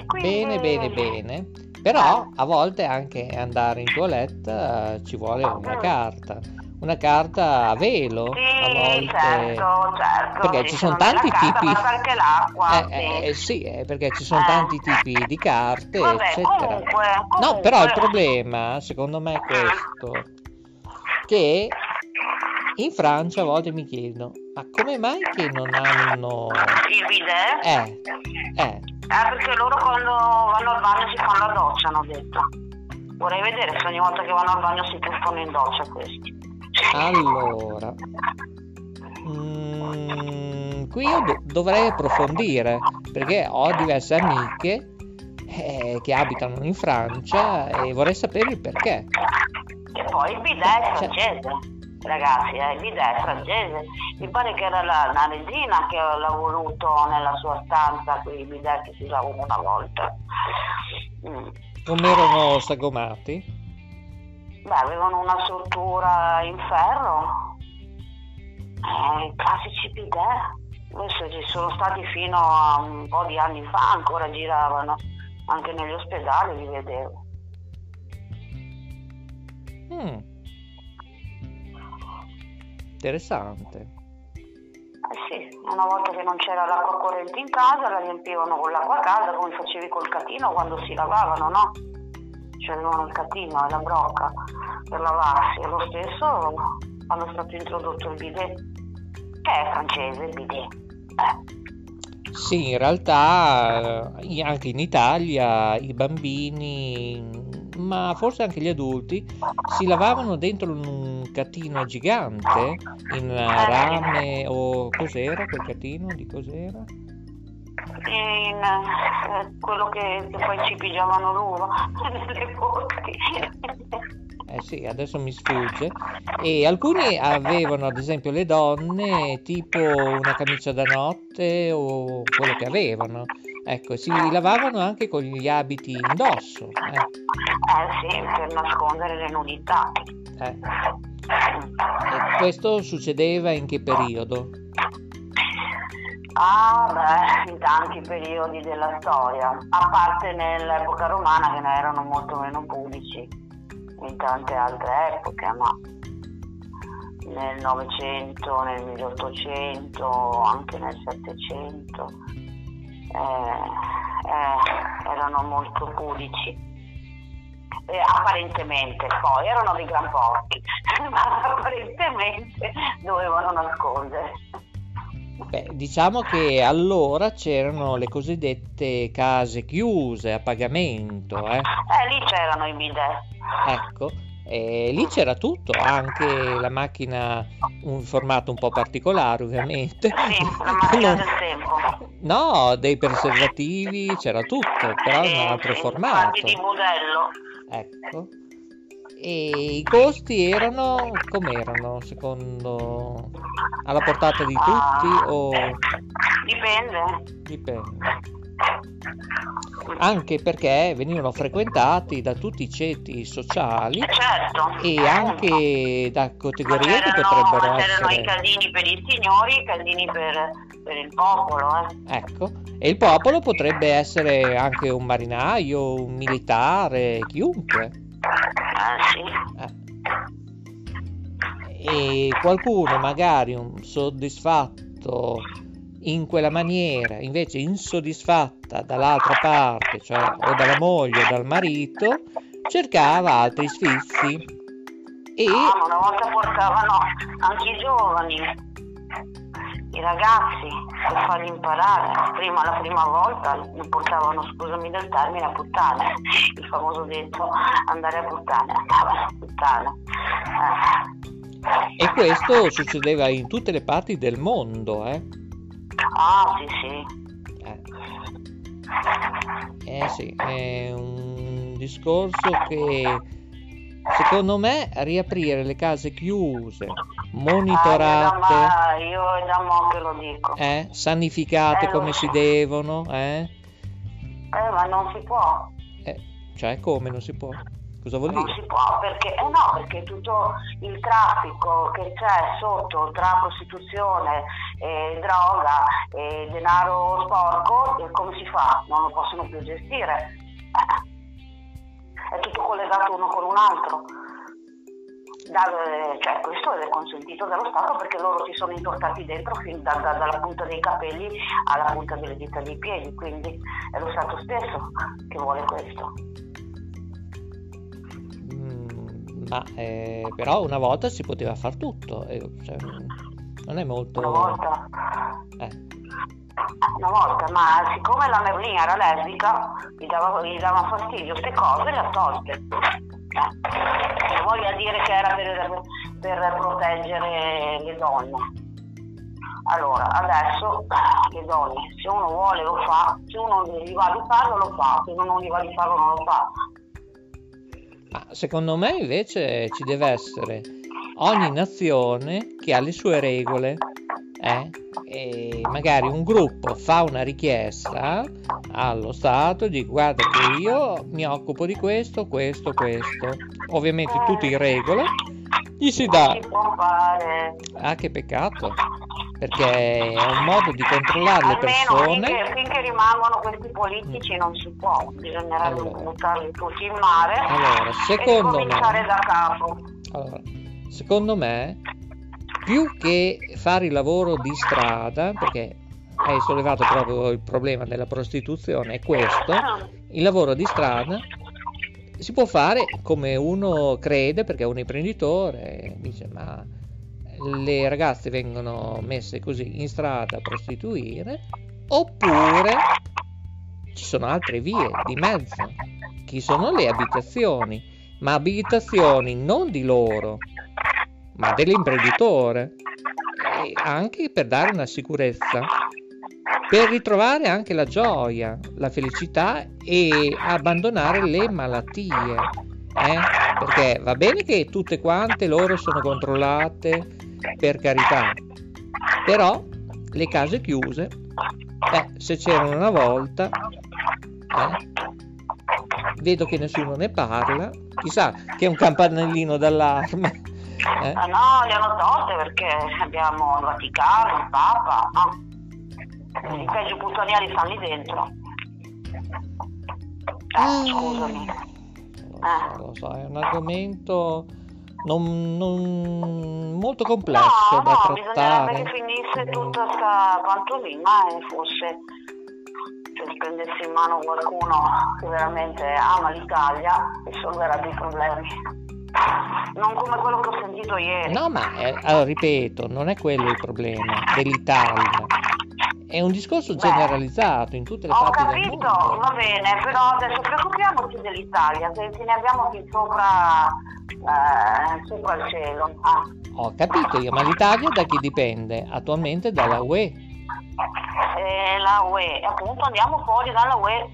Quindi- Bene, bene, bene. Però a volte anche andare in toilette eh, ci vuole una carta. Una carta a velo, a Sì, volte. certo, certo. Perché sì, ci sono tanti carta, tipi. anche l'acqua. Eh, eh, eh, sì, eh, perché ci sono tanti tipi di carte, Vabbè, eccetera. comunque, No, comunque. però il problema, secondo me, è questo: che in Francia a volte mi chiedo, ma come mai che non hanno. Il bidet? Eh, eh, Eh, perché loro quando vanno al bagno si fanno la doccia, hanno detto. Vorrei vedere se ogni volta che vanno al bagno si tuffano in doccia questi. Allora, mm, qui io do- dovrei approfondire perché ho diverse amiche eh, che abitano in Francia e vorrei sapere il perché. E poi il bidet è francese, ragazzi, eh, il bidet è francese. Mi pare che era la, la regina che l'ha voluto nella sua stanza, quei bidet che si usavano una volta. Mm. Come erano sagomati? Beh, avevano una struttura in ferro, eh, classici bidet. Questi ci sono stati fino a un po' di anni fa, ancora giravano, anche negli ospedali li vedevo. Mm. Interessante. Eh sì, una volta che non c'era l'acqua corrente in casa la riempivano con l'acqua calda come facevi col catino quando si lavavano, no? Cioè avevano il catino e la brocca per lavarsi e lo stesso quando è stato introdotto il bidet, che è francese il bidet. Eh. Sì, in realtà eh, anche in Italia i bambini, ma forse anche gli adulti, si lavavano dentro un catino gigante in rame o cos'era quel catino di cos'era? In eh, quello che, che poi ci pigiavano l'uva nelle corti. Eh sì, adesso mi sfugge. E alcuni avevano, ad esempio, le donne tipo una camicia da notte o quello che avevano. Ecco, si lavavano anche con gli abiti indosso. Eh, Eh sì, per nascondere le nudità. eh. E questo succedeva in che periodo? Ah, beh, in tanti periodi della storia, a parte nell'epoca romana che ne erano molto meno pubblici, in tante altre epoche, ma nel Novecento, nel 1800, anche nel Settecento, eh, eh, erano molto pudici. Eh, apparentemente, poi erano dei gran porchi, ma apparentemente dovevano nascondere. Beh, diciamo che allora c'erano le cosiddette case chiuse a pagamento, eh. Eh, lì c'erano i bidet. Ecco, e lì c'era tutto, anche la macchina un formato un po' particolare ovviamente. Sì, Non-. No, dei preservativi, c'era tutto, però in un altro Sì, formato. di modello. Ecco. E i costi erano com'erano secondo alla portata di tutti o Dipende. dipende? Anche perché venivano frequentati da tutti i ceti sociali Certo. e anche da categorie che C'erano, potrebbero c'erano i essere casini per i signori, i casini per, per il popolo. Eh. Ecco, e il popolo potrebbe essere anche un marinaio, un militare, chiunque. Eh, sì. E qualcuno magari un soddisfatto in quella maniera, invece insoddisfatta dall'altra parte, cioè o dalla moglie o dal marito, cercava altri sfizi. E No, una volta portavano anche i giovani, i ragazzi, per farli imparare. Prima, la prima volta portavano, scusami del termine, a puttane. Il famoso detto andare a puttane, andavano a puttane. Eh. E questo succedeva in tutte le parti del mondo, eh? Ah, sì, sì. Eh sì, è un discorso che secondo me riaprire le case chiuse, monitorate, Ah, io da mo' che lo dico. eh, sanificate Eh, come so. si devono, eh? Eh, ma non si può. Eh, Cioè, come non si può? Cosa vuol Non dire? si può perché, eh no, perché tutto il traffico che c'è sotto tra prostituzione, e droga e denaro sporco, eh, come si fa? Non lo possono più gestire. Eh, È tutto collegato uno con un altro. Da- eh, cioè, questo è consentito dallo Stato perché loro si sono intortati dentro fin da- da- dalla punta dei capelli alla punta delle dita dei piedi, quindi è lo Stato stesso che vuole questo. Ma eh, però una volta si poteva far tutto, eh, cioè, non è molto... Una volta. Eh. Una volta, ma siccome la Merlin era lesbica, gli dava, gli dava fastidio queste cose, le ha tolte. Non voglia dire che era per, per proteggere le donne. Allora, adesso le donne, se uno vuole lo fa, se uno gli va di farlo lo fa, se uno non gli va di farlo non lo fa. Ma secondo me invece ci deve essere ogni nazione che ha le sue regole. Eh? E magari un gruppo fa una richiesta allo Stato dice guarda che io mi occupo di questo, questo, questo. Ovviamente tutto in regola. Gli si dà. Ah, che peccato. Perché è un modo di controllare le persone. finché, finché rimangono questi politici non si può, bisognerebbe buttarli tutti in mare Allora, e secondo me- cominciare da capo. Allora, secondo me, più che fare il lavoro di strada, perché hai sollevato proprio il problema della prostituzione, è questo, il lavoro di strada si può fare come uno crede, perché è un imprenditore, dice ma le ragazze vengono messe così in strada a prostituire, oppure ci sono altre vie di mezzo, che sono le abitazioni, ma abitazioni non di loro, ma dell'imprenditore, anche per dare una sicurezza, per ritrovare anche la gioia, la felicità e abbandonare le malattie. eh? Perché va bene che tutte quante loro sono controllate, per carità, però le case chiuse, eh, se c'erano una volta, eh, vedo che nessuno ne parla, chissà che è un campanellino d'allarme. eh. Ah no, le hanno tolte perché abbiamo il Vaticano, il Papa, no? I peggio puttanieri stanno lì dentro. Eh, scusami. Eh. Lo so, è un argomento non, non- molto complesso No, da no, bisognerebbe trattare. che finisse tutta sta pantomima e fosse se si prendesse in mano qualcuno che veramente ama l'Italia risolverebbe i problemi. Non come quello che ho sentito ieri. No, ma eh, allora, ripeto, non è quello il problema dell'Italia. È un discorso generalizzato in tutte le Ho parti del capito, mondo. va bene, però adesso preoccupiamoci dell'Italia, che ce ne abbiamo qui sopra, eh, sopra il cielo. Ah. Ho capito io, ma l'Italia da chi dipende? Attualmente dalla UE. E la UE, appunto andiamo fuori dalla UE,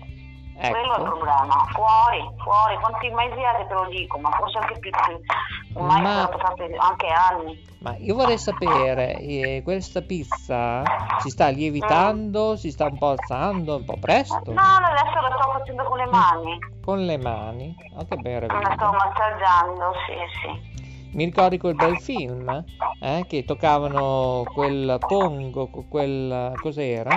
Ecco. quello è il problema, fuori, fuori, quanti mesi è che te lo dico, ma forse anche più, ormai Ma- sono passati anche anni. Ma io vorrei sapere, eh, questa pizza si sta lievitando, si sta un po' alzando, un po' presto? No, adesso lo sto facendo con le mani, Con le mani? Oh, che la sto meraviglia. massaggiando, sì, sì. Mi ricordi quel bel film? eh, Che toccavano quel pongo, quel... cos'era?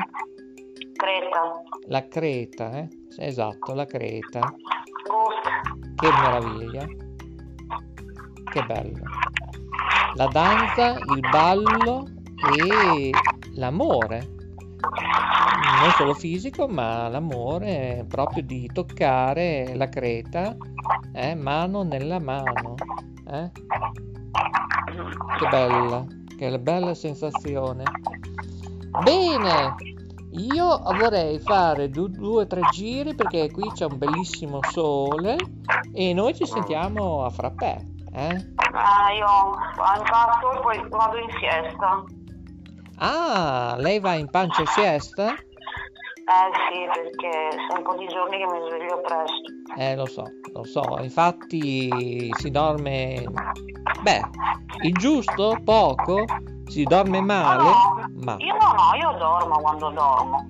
Creta, La creta, eh? Esatto, la creta. Ghost, Che meraviglia. Che bello. La danza, il ballo e l'amore. Non solo fisico, ma l'amore proprio di toccare la creta, eh, mano nella mano. eh. Che bella, che bella sensazione. Bene, io vorrei fare du- due o tre giri perché qui c'è un bellissimo sole e noi ci sentiamo a frappè. Eh? ah, io impasto e poi vado in siesta. Ah, lei va in pancia siesta? Eh sì, perché sono un po' di giorni che mi sveglio presto. Eh, lo so, lo so, infatti si dorme... Beh, il giusto, poco, si dorme male, ma... Io no, no, io dormo quando dormo.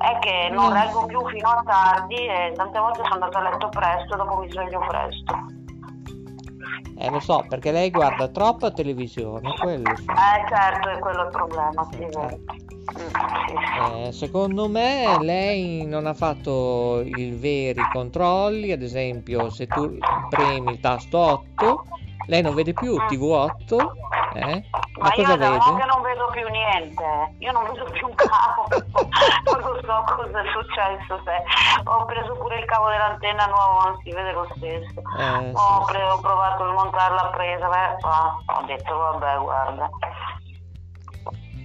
È che non Mm. reggo più fino a tardi e tante volte sono andata a letto presto dopo mi sveglio presto. Eh, lo so, perché lei guarda troppa televisione, quello sì. Eh certo, è quello il problema, sì, sì. Eh, secondo me lei non ha fatto i veri controlli, ad esempio se tu premi il tasto 8, lei non vede più TV8, eh? Ma, ma io cosa un vede? che non vedo più niente, io non vedo più un cavo, non so cosa è successo, se ho preso pure il cavo dell'antenna nuovo, non si vede lo stesso. Eh, ho, pre- ho provato a montare la presa, beh, ah, ho detto vabbè guarda.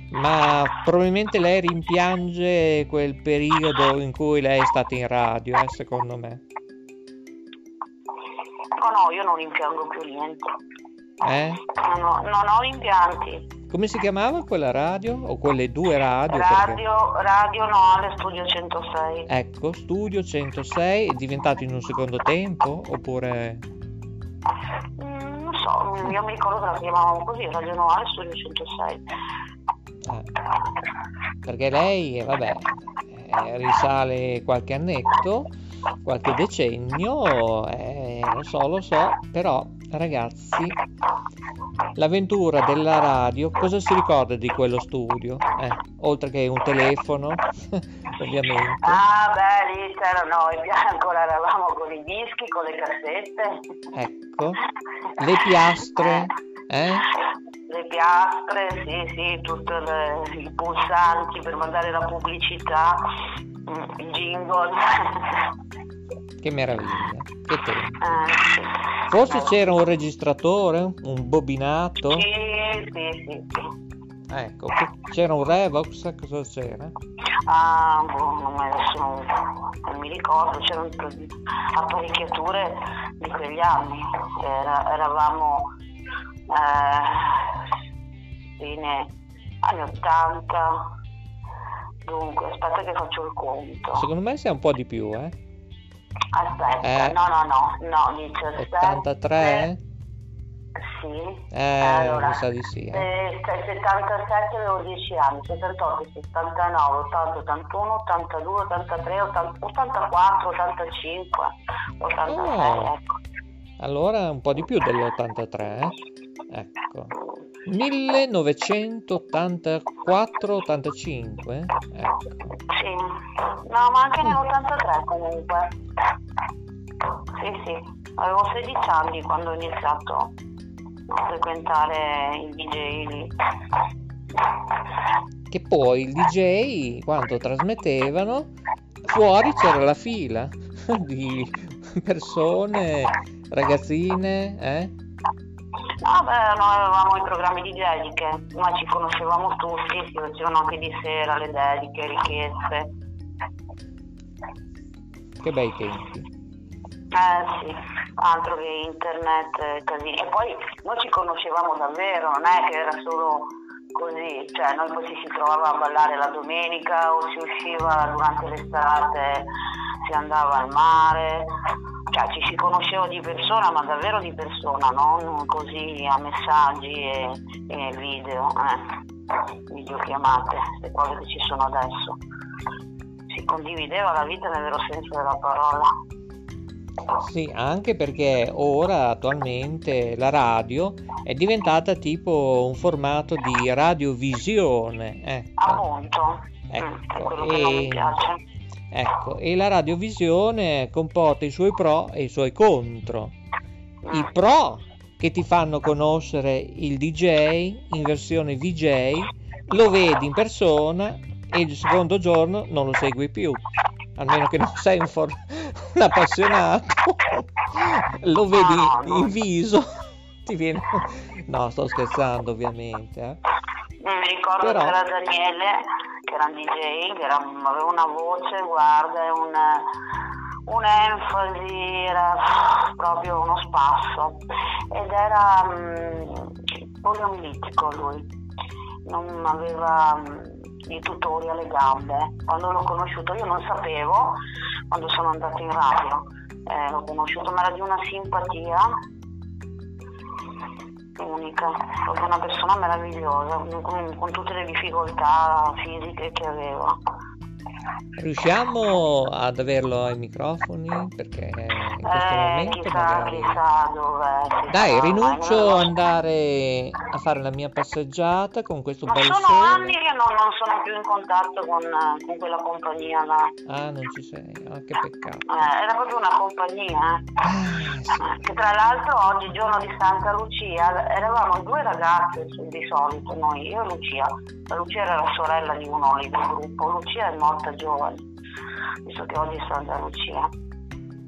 Ma probabilmente lei rimpiange quel periodo in cui lei è stata in radio, eh, secondo me. No, no, io non rimpiango più niente. Eh? Non ho, non ho impianti. Come si chiamava quella radio? O quelle due radio? Radio, radio no, Studio 106. Ecco, Studio 106 è diventato in un secondo tempo? Oppure... Mm, non so, io mi ricordo che la chiamavamo così, Radio Noale Studio 106. Eh, perché lei, vabbè, eh, risale qualche annetto, qualche decennio, eh, lo so, lo so, però ragazzi, l'avventura della radio, cosa si ricorda di quello studio? Eh, oltre che un telefono, ovviamente. Ah, beh, lì c'era noi, ancora eravamo con i dischi, con le cassette. Ecco, le piastre, eh? Le piastre, sì, sì, tutti i pulsanti per mandare la pubblicità, jingle. Che meraviglia, che tempo. Eh, sì. Forse Eh, c'era un registratore, un bobinato. Sì, sì, sì, sì. Ecco, c'era un Revox, cosa c'era? Ah, boh, non, adesso non mi ricordo, c'erano apparecchiature di quegli anni. Era- eravamo eh, fine anni 80. Dunque, aspetta che faccio il conto. Secondo me sia un po' di più, eh? Aspetta, Eh. no, no, no, no, 17. 83? Sì. Eh, allora, mi sa di sì. eh. eh, 77 avevo 10 anni, 78, 79, 80, 81, 82, 83, 80, 84, 85, 86, Oh. ecco. Allora un po' di più dell'83, eh? Ecco. 1984-85? Ecco. Sì, no, ma anche nell'83 comunque. Sì, sì, avevo 16 anni quando ho iniziato a frequentare il DJ lì. Che poi il DJ, quando trasmettevano, fuori c'era la fila di persone, ragazzine, eh? No, beh, noi avevamo i programmi di dediche, ma ci conoscevamo tutti, si facevano anche di sera le dediche, richieste. Che bei tempi. Eh sì, altro che internet, eh, casini. E poi noi ci conoscevamo davvero, non è che era solo così, cioè noi poi ci si trovava a ballare la domenica o si usciva durante l'estate, si andava al mare, cioè ci si conosceva di persona, ma davvero di persona, non così a messaggi e, e video, eh, videochiamate, le cose che ci sono adesso. Si condivideva la vita nel vero senso della parola. Sì, anche perché ora attualmente la radio è diventata tipo un formato di radiovisione. Ecco, Appunto, ecco, quello che non mi e, piace. Ecco, e la radiovisione comporta i suoi pro e i suoi contro. I pro che ti fanno conoscere il DJ in versione VJ, lo vedi in persona e il secondo giorno non lo segui più. Almeno che non sei un, for- un appassionato, lo vedi in viso, ti viene... No, sto scherzando ovviamente. eh. Mi ricordo Però- c'era Daniele, che era un DJ, che era- aveva una voce, guarda, un, un'enfasi, era proprio uno spasso. Ed era mm, poliomielitico lui, non aveva mm, i tutori alle gambe. Quando l'ho conosciuto io non sapevo, quando sono andata in radio, eh, l'ho conosciuto, ma era di una simpatia unica, proprio una persona meravigliosa, con, con tutte le difficoltà fisiche che aveva. Riusciamo ad averlo ai microfoni? Perché in questo Eh, momento chissà, magari... chissà dove. Dai, rinuncio ad andare a fare la mia passeggiata con questo Ma bel sono sole. anni che non, non sono più in contatto con, con quella compagnia là. Ah, non ci sei. Ah, che peccato. Eh, era proprio una compagnia, eh. Eh, che tra l'altro oggi, giorno di Santa Lucia, eravamo due ragazze di solito, noi, io e Lucia. La Lucia era la sorella di uno lì del gruppo, Lucia è morta giovane, visto che oggi è Santa Lucia.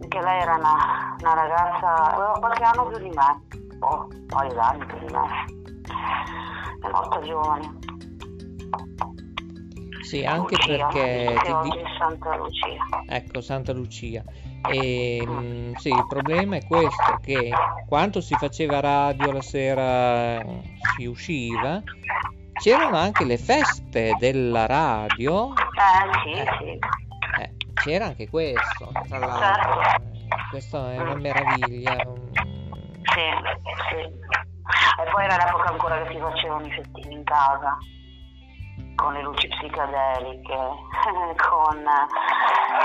Anche lei era una, una ragazza, aveva qualche anno più di me, oh, un paio d'anni più di me. È morta giovane. Sì, anche Lucia, perché che oggi è Santa Lucia. Ecco, Santa Lucia. E mh, sì, il problema è questo, che quando si faceva radio la sera si usciva, c'erano anche le feste della radio. Eh, sì, sì. Eh, c'era anche questo, tra l'altro. Certo. Eh, Questa è una meraviglia. Sì, sì. E poi era l'epoca ancora che si facevano i festini in casa, con le luci psichedeliche, con,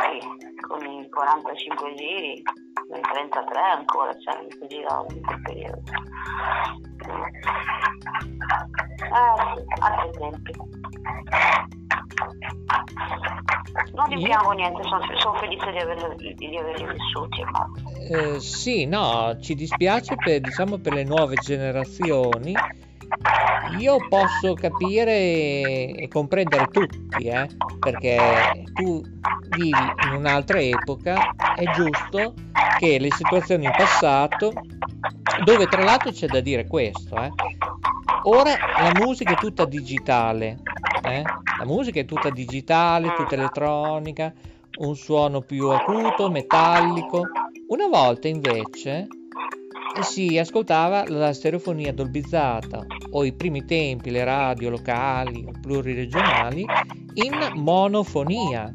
sì, con i 45 giri, i 33 ancora, cioè si giravano in quel periodo. Eh sì, altri tempi. Non rimpiango niente, sono, sono felice di averli, di averli vissuti. Ma... Eh, sì, no, ci dispiace per, diciamo, per le nuove generazioni. Io posso capire e comprendere tutti, eh, perché tu vivi in un'altra epoca, è giusto che le situazioni in passato, dove tra l'altro c'è da dire questo, eh, ora la musica è tutta digitale, eh, la musica è tutta digitale, tutta elettronica, un suono più acuto, metallico. Una volta invece si ascoltava la stereofonia dolbizzata o i primi tempi le radio locali o pluriregionali in monofonia,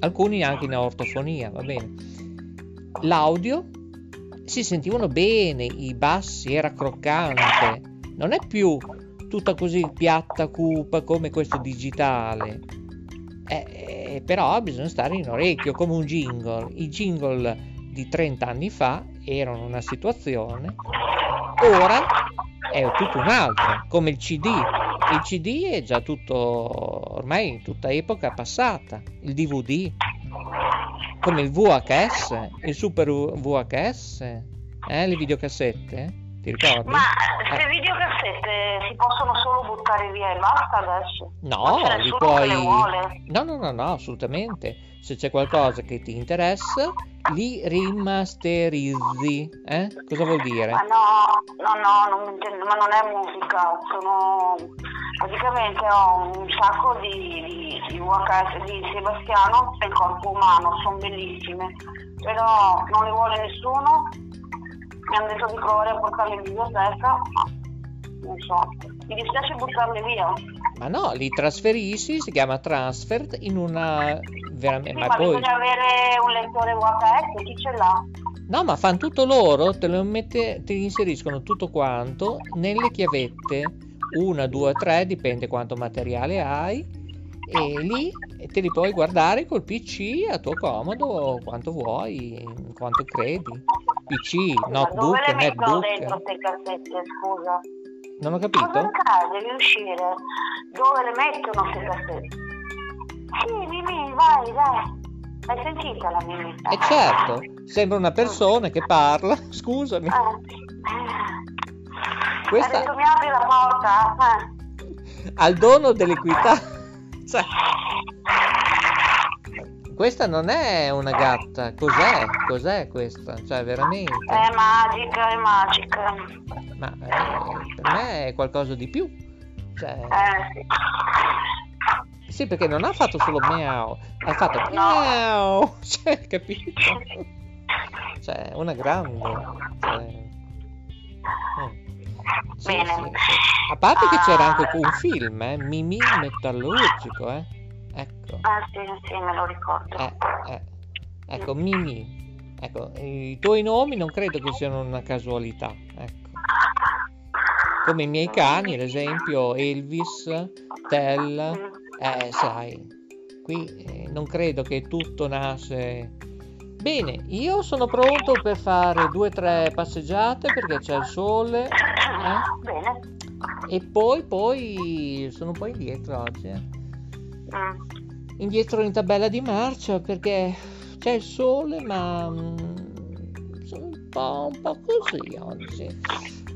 alcuni anche in ortofonia, va bene. L'audio si sentivano bene, i bassi era croccante, non è più tutta così piatta, cupa come questo digitale. Eh, però bisogna stare in orecchio come un jingle. I jingle di 30 anni fa erano una situazione, ora è tutto un altro, come il CD. Il CD è già tutto, ormai tutta epoca passata, il DVD, come il VHS, il super VHS, eh, le videocassette, ti ricordi? Ma le videocassette si possono solo buttare via e basta adesso? No, li puoi... No, no, no, no, assolutamente. Se c'è qualcosa che ti interessa, li rimasterizzi. Eh? Cosa vuol dire? Ma no, no, no, non intendo, ma non è musica, sono praticamente ho un sacco di, di, di VHS di Sebastiano il corpo umano, sono bellissime, però non le vuole nessuno, mi hanno detto di provare a portarle in biblioteca, ma non so, mi dispiace buttarle via. Ma no, li trasferisci, si chiama transfer in una... veramente... Sì, ma ma poi... bisogna avere un lettore VHS, chi ce l'ha? No, ma fanno tutto loro, te lo mette, ti inseriscono tutto quanto nelle chiavette, una, due, tre, dipende quanto materiale hai, e lì te li puoi guardare col PC a tuo comodo, quanto vuoi, quanto credi. PC, notebook, dove le mettono dentro netbook. queste cassette, scusa? Non ho Cosa capito? accade? Devi uscire. Dove le mettono queste cassette? Sì, Mimì, vai, dai. Hai sentita la Mimì? E certo, sembra una persona che parla, scusami. Questa- Ha detto mi apri la porta? Eh. al dono dell'equità. Cioè, questa non è una gatta, cos'è? Cos'è questa? Cioè, veramente. È magica, è magica. Ma eh, per me è qualcosa di più. Cioè, Eh, sì. sì, perché non ha fatto solo miau, ha fatto miau. Cioè, capito? Cioè, una grande. Cioè, mm. Sì, Bene. sì. A parte che Ah. c'era anche un film, eh, Mimì metallurgico, eh. Ecco. Ah, sì, sì, me lo ricordo. Eh, eh. Ecco, Mimì. Ecco, i tuoi nomi non credo che siano una casualità. Ecco. Come i miei cani, ad esempio Elvis, Tell. Eh, sai, qui eh, non credo che tutto nasce. Bene, io sono pronto per fare due o tre passeggiate perché c'è il sole. Eh. Bene. E poi, poi sono un po' indietro oggi. eh. Mm. Indietro in tabella di marcia perché c'è il sole, ma mm, sono un po', un po' così oggi.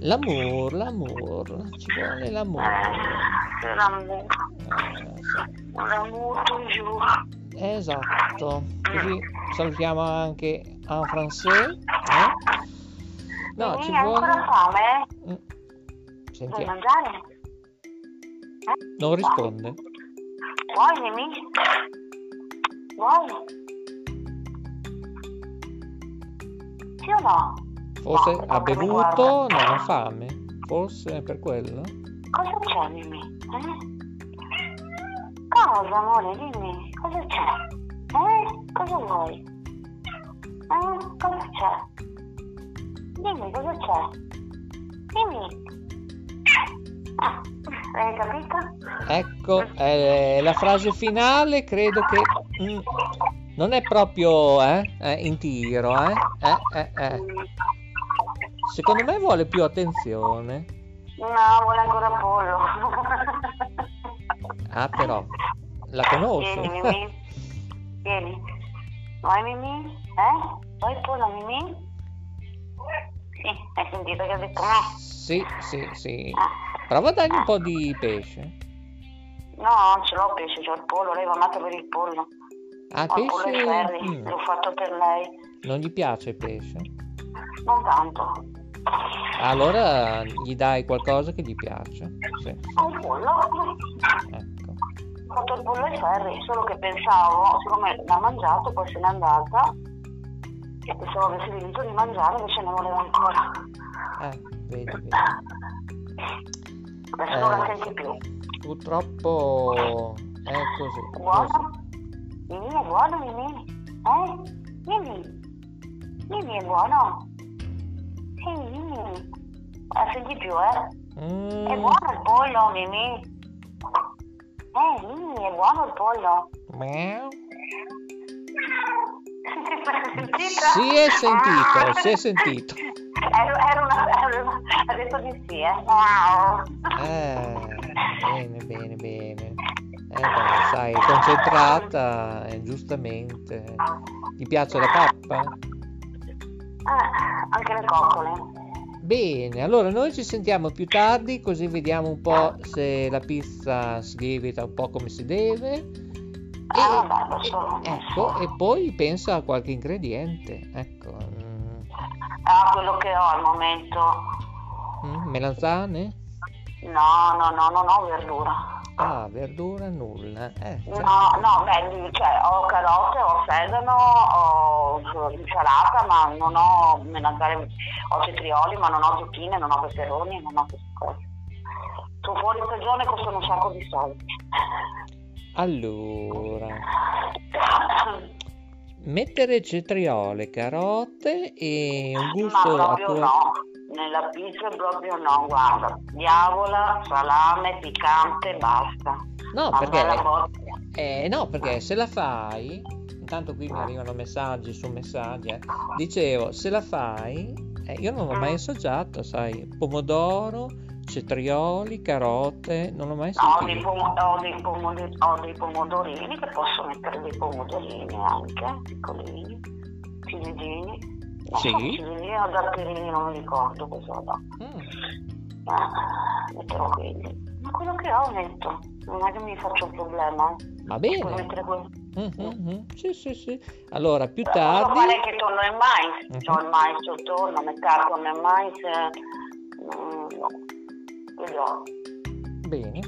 L'amour, l'amour, ci vuole l'amour. Eh, sì. L'amour toujours. Esatto, così salutiamo anche en français. eh? No, ci vuole. Fame? Vuoi Sentiamo, mangiare? non risponde. Vuoi, Mimì? Vuoi? Sì o no? Forse No, ha bevuto, non ha fame. Forse è per quello. Cosa c'è, Mimì? Eh? Cosa, amore, dimmi, cosa c'è? Eh? Cosa vuoi? Eh? Cosa c'è? Dimmi, cosa c'è? Dimmi. Ah, hai capito? Ecco, eh, la frase finale credo che mm, non è proprio eh, eh, in tiro, eh? Eh, eh. Secondo me vuole più attenzione. No, vuole ancora pollo. Ah, però, la conosco. Vieni, Mimì. Vieni. Vuoi Mimì? Eh? Il pollo, Mimì? Sì, hai sentito che ha detto no? Sì, sì, sì. Prova a dargli un po' di pesce. No, non ce l'ho pesce, c'ho il pollo, lei va matta per il pollo. Ah, Ho il pollo ai pesce? ferri, Mm. l'ho fatto per lei. Non gli piace il pesce? Non tanto. Allora gli dai qualcosa che gli piace. Sì. Ho il pollo. Ecco. Ho fatto il pollo ai ferri, solo che pensavo, siccome l'ha mangiato, poi se n'è andata, e pensavo avesse finito di mangiare, invece ne voleva ancora. Eh, vedi, vedi. Adesso non la Eh, senti più. Purtroppo è così. Buono? Mimì è buono, Mimì? Eh? Mimì? Mimì è buono? Sì, Mimì. La senti più, eh? Mm, È buono il pollo, Mimì? Eh, Mimì, è buono il pollo? Meow. Si è sentito, si è sentito. Era, era una, una- ha detto di sì, eh? Wow. Eh, bene, bene, bene. Eh beh, sai, concentrata, eh, giustamente. Gli piace la pappa? Ah, anche le coccole. Bene, allora noi ci sentiamo più tardi così vediamo un po' se la pizza si lievita un po' come si deve. Ah, vabbè, adesso... Ecco, e poi pensa a qualche ingrediente. Ecco, Ah, quello che ho al momento. mm, melanzane? No, no, no, non ho verdura. Ah, verdura nulla. Eh, cioè, No, no, beh, cioè, ho carote, ho sedano, ho insalata, ma non ho melanzane, ho cetrioli, ma non ho zucchine, non ho peperoni, non ho queste cose. Su fuori stagione costano un sacco di soldi. Allora, mettere cetriole, carote e un Ma gusto a proprio tua... no, nella pizza proprio no, guarda, diavola, salame, piccante, basta. No, Una perché, eh, no, perché se la fai, intanto qui mi arrivano messaggi su messaggi, eh. dicevo, se la fai, eh, io non l'ho mai assaggiato, sai, pomodoro, cetrioli, carote, non l'ho mai Ho dei, sentito. pomo- ho dei pomodi- ho dei pomodorini che posso mettere dei pomodorini anche, piccolini, ciliegini. Non Sì? ciliegini o datterini, non mi ricordo cosa ho. Mm. Ah, metterò quelli. Ma quello che ho metto, non è che mi faccio un problema. Va Puoi bene. mettere quello. Mhm, mhm. Sì, sì, sì. Allora, più Posso tardi... fare anche tonno e mais, Mhm. c'ho il mais sul tonno, metà tonno e mais, eh, mm, no. vedrò. Bene.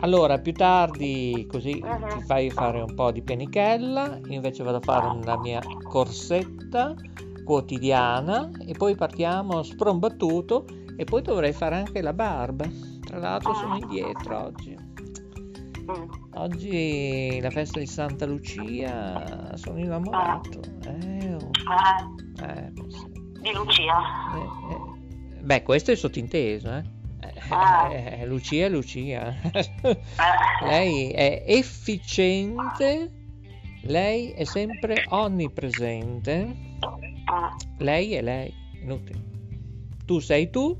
Allora, più tardi così Mhm. ti fai fare un po' di penichella, io invece vado a fare la mia corsetta quotidiana e poi partiamo sprombattuto e poi dovrei fare anche la barba. Tra l'altro sono indietro oggi. Mm. Oggi la festa di Santa Lucia, sono innamorato. Eh, oh. Eh, Eh, sì. di Lucia. Eh, eh. Beh, questo è sottinteso, eh. Ah. Eh, eh, Lucia Lucia. lei è efficiente, lei è sempre onnipresente. Ah. Lei è lei, inutile. Tu sei tu,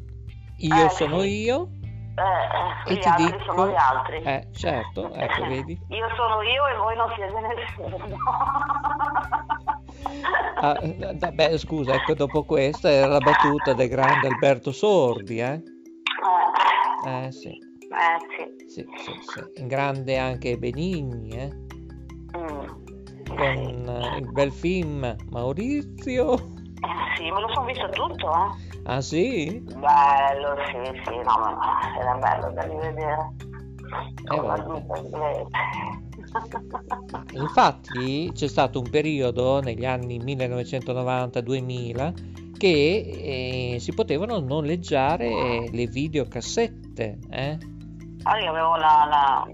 io Eh, sono sì. io. Eh, eh, E gli ti altri dico- sono gli altri. Eh, certo, ecco, vedi. Io sono io e voi non siete nessuno. Ah, eh, beh, scusa, ecco, dopo questa era la battuta del grande Alberto Sordi, eh? Eh, sì. eh sì. Sì, sì, sì. In grande anche Benigni, eh? Mm. con eh, il bel film Maurizio. Eh, sì, me lo sono visto tutto, eh. Ah sì? Bello, sì, sì, no, ma era bello da rivedere. Eh, vabbè. Infatti c'è stato un periodo negli anni 1990-2000 che eh, si potevano noleggiare le videocassette. Eh? Ah, io avevo la, la,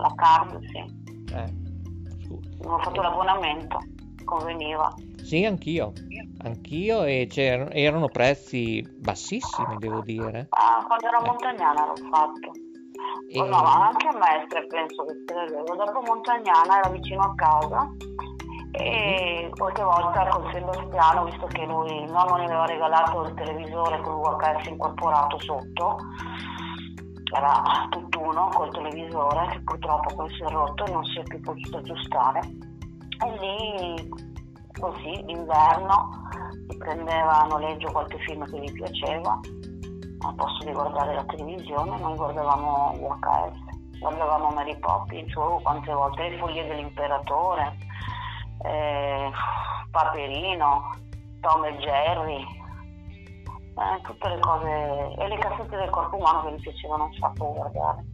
la card, sì. Eh, Avevo fatto l'abbonamento, conveniva. Sì, anch'io. Anch'io e erano prezzi bassissimi, devo dire. Ah, quando ero a Montagnana l'ho fatto. E- Oh, no, ma anche a Mestre penso che sia vero. Dopo Montagnana era vicino a casa e qualche volta col Sebastiano, visto che lui il nonno mi aveva regalato il televisore con l'UHS incorporato sotto, era tutt'uno col televisore che purtroppo poi si è rotto e non si è più potuto aggiustare. E lì così d'inverno si prendeva a noleggio qualche film che gli piaceva a posto di guardare la televisione noi guardavamo VHS guardavamo Mary Poppins oh, quante volte le foglie dell'imperatore eh, Paperino Tom e Jerry eh, tutte le cose e le cassette del corpo umano che mi piacevano un sacco guardare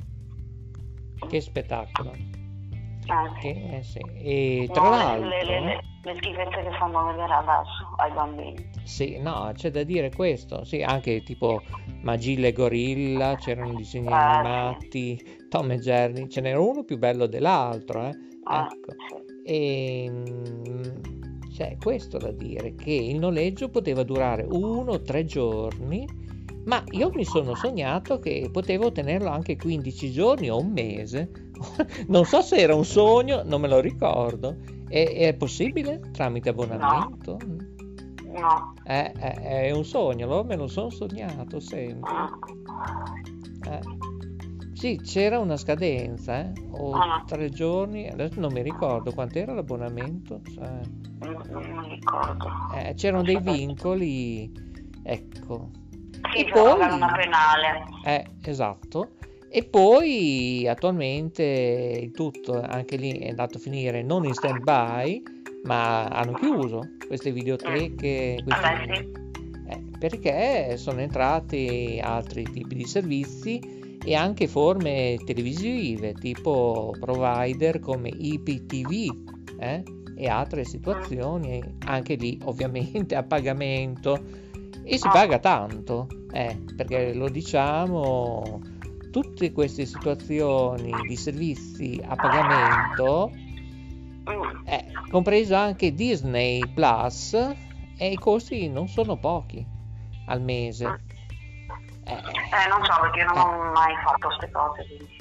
Che spettacolo. eh, Che- eh, sì. E tra No, l'altro... le, le- le- le schifezze che fanno vedere adesso ai bambini Sì, no, c'è da dire questo, sì, anche tipo Magilla e Gorilla, c'erano disegni Ah, animati, Tom e Jerry, ce n'era uno più bello dell'altro, eh? Ah, Ecco. E mm, c'è questo da dire, che il noleggio poteva durare uno o tre giorni, ma io mi sono sognato che potevo tenerlo anche 15 giorni o un mese. Non so se era un sogno, non me lo ricordo. È, è possibile tramite abbonamento? no Eh, eh, è un sogno, me lo sono sognato sempre. Eh. Sì, c'era una scadenza, eh? O Ah. tre giorni, adesso non mi ricordo quant'era l'abbonamento. cioè, non, non mi ricordo eh, c'erano dei vincoli, ecco. sì, E poi- una penale Eh, esatto. E poi attualmente il tutto anche lì è andato a finire non in stand by, ma hanno chiuso queste videoteche, questi- Vabbè, sì. eh, perché sono entrati altri tipi di servizi e anche forme televisive, tipo provider come IPTV eh, e altre situazioni, anche lì ovviamente a pagamento e si paga tanto, eh, perché lo diciamo, tutte queste situazioni di servizi a pagamento, eh, compreso anche Disney Plus, e i costi non sono pochi al mese. Eh, non so perché non ho mai fatto queste cose, quindi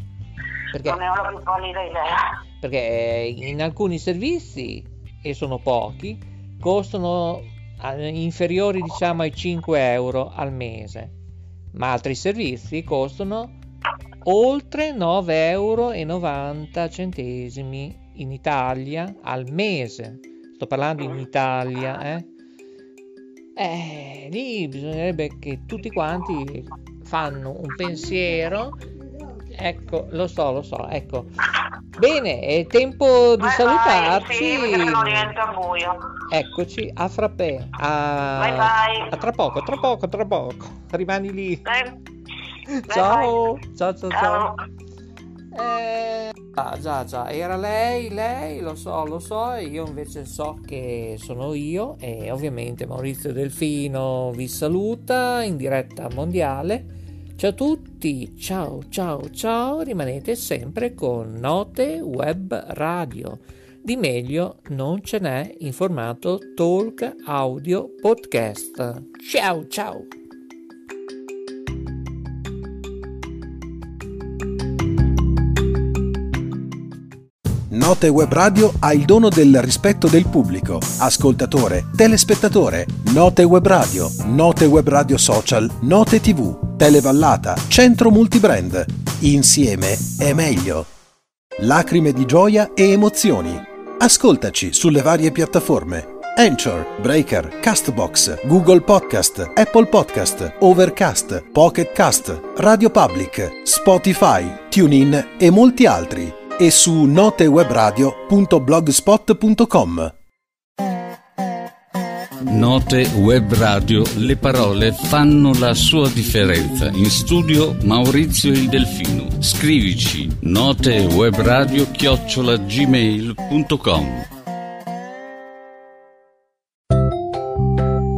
Perché? non ne ho la più pallida idea. perché in alcuni servizi, e sono pochi, costano eh, inferiori diciamo ai 5 euro al mese, ma altri servizi costano oltre 9,90 euro centesimi in Italia al mese. Sto parlando in Italia, eh? Eh, lì bisognerebbe che tutti quanti fanno un pensiero. Ecco, lo so, lo so, ecco. Bene, è tempo di Vai, salutarci. Sì, diventa buio. Eccoci, a frappè. A... Bye bye. a tra poco, tra poco, tra poco. Rimani lì. Bye. Ciao. Ciao, ciao, ciao. Ciao. Eh, ah, già, già, era lei, lei, lo so, lo so, io invece so che sono io e ovviamente Maurizio Delfino vi saluta in diretta mondiale. Ciao a tutti, ciao, ciao, ciao, rimanete sempre con Note Web Radio. Di meglio non ce n'è in formato talk audio podcast. Ciao, ciao. Note Web Radio ha il dono del rispetto del pubblico, ascoltatore, telespettatore. Note Web Radio, Note Web Radio Social, Note TV, Televallata, Centro Multibrand. Insieme è meglio. Lacrime di gioia e emozioni. Ascoltaci sulle varie piattaforme. Anchor, Breaker, Castbox, Google Podcast, Apple Podcast, Overcast, Pocket Cast, Radio Public, Spotify, TuneIn e molti altri e su notewebradio.blogspot.com. Note Web Radio, le parole fanno la sua differenza. In studio Maurizio il Delfino. Scrivici notewebradio chiocciola gmail.com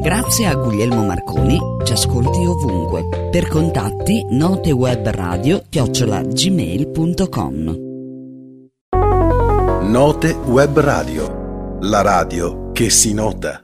Grazie a Guglielmo Marconi, ci ascolti ovunque. Per contatti notewebradio chiocciola gmail.com Note Web Radio, la radio che si nota.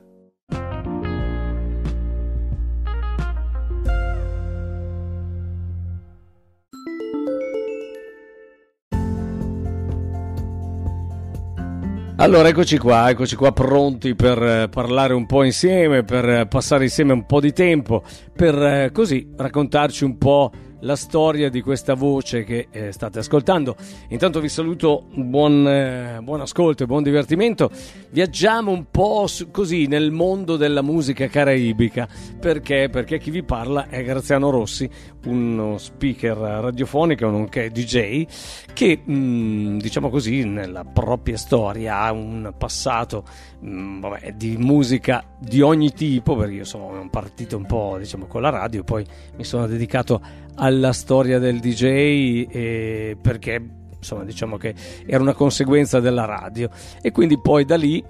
Allora, eccoci qua, eccoci qua pronti per eh, parlare un po' insieme, per eh, passare insieme un po' di tempo, per eh, così raccontarci un po' la storia di questa voce che eh, state ascoltando. Intanto vi saluto, buon, eh, buon ascolto e buon divertimento. Viaggiamo un po' su, così nel mondo della musica caraibica. Perché? Perché chi vi parla è Graziano Rossi, uno speaker radiofonico, nonché DJ, che mh, diciamo così nella propria storia ha un passato mh, vabbè, di musica di ogni tipo, perché io sono partito un po' diciamo con la radio, poi mi sono dedicato alla storia del DJ perché insomma diciamo che era una conseguenza della radio. E quindi poi da lì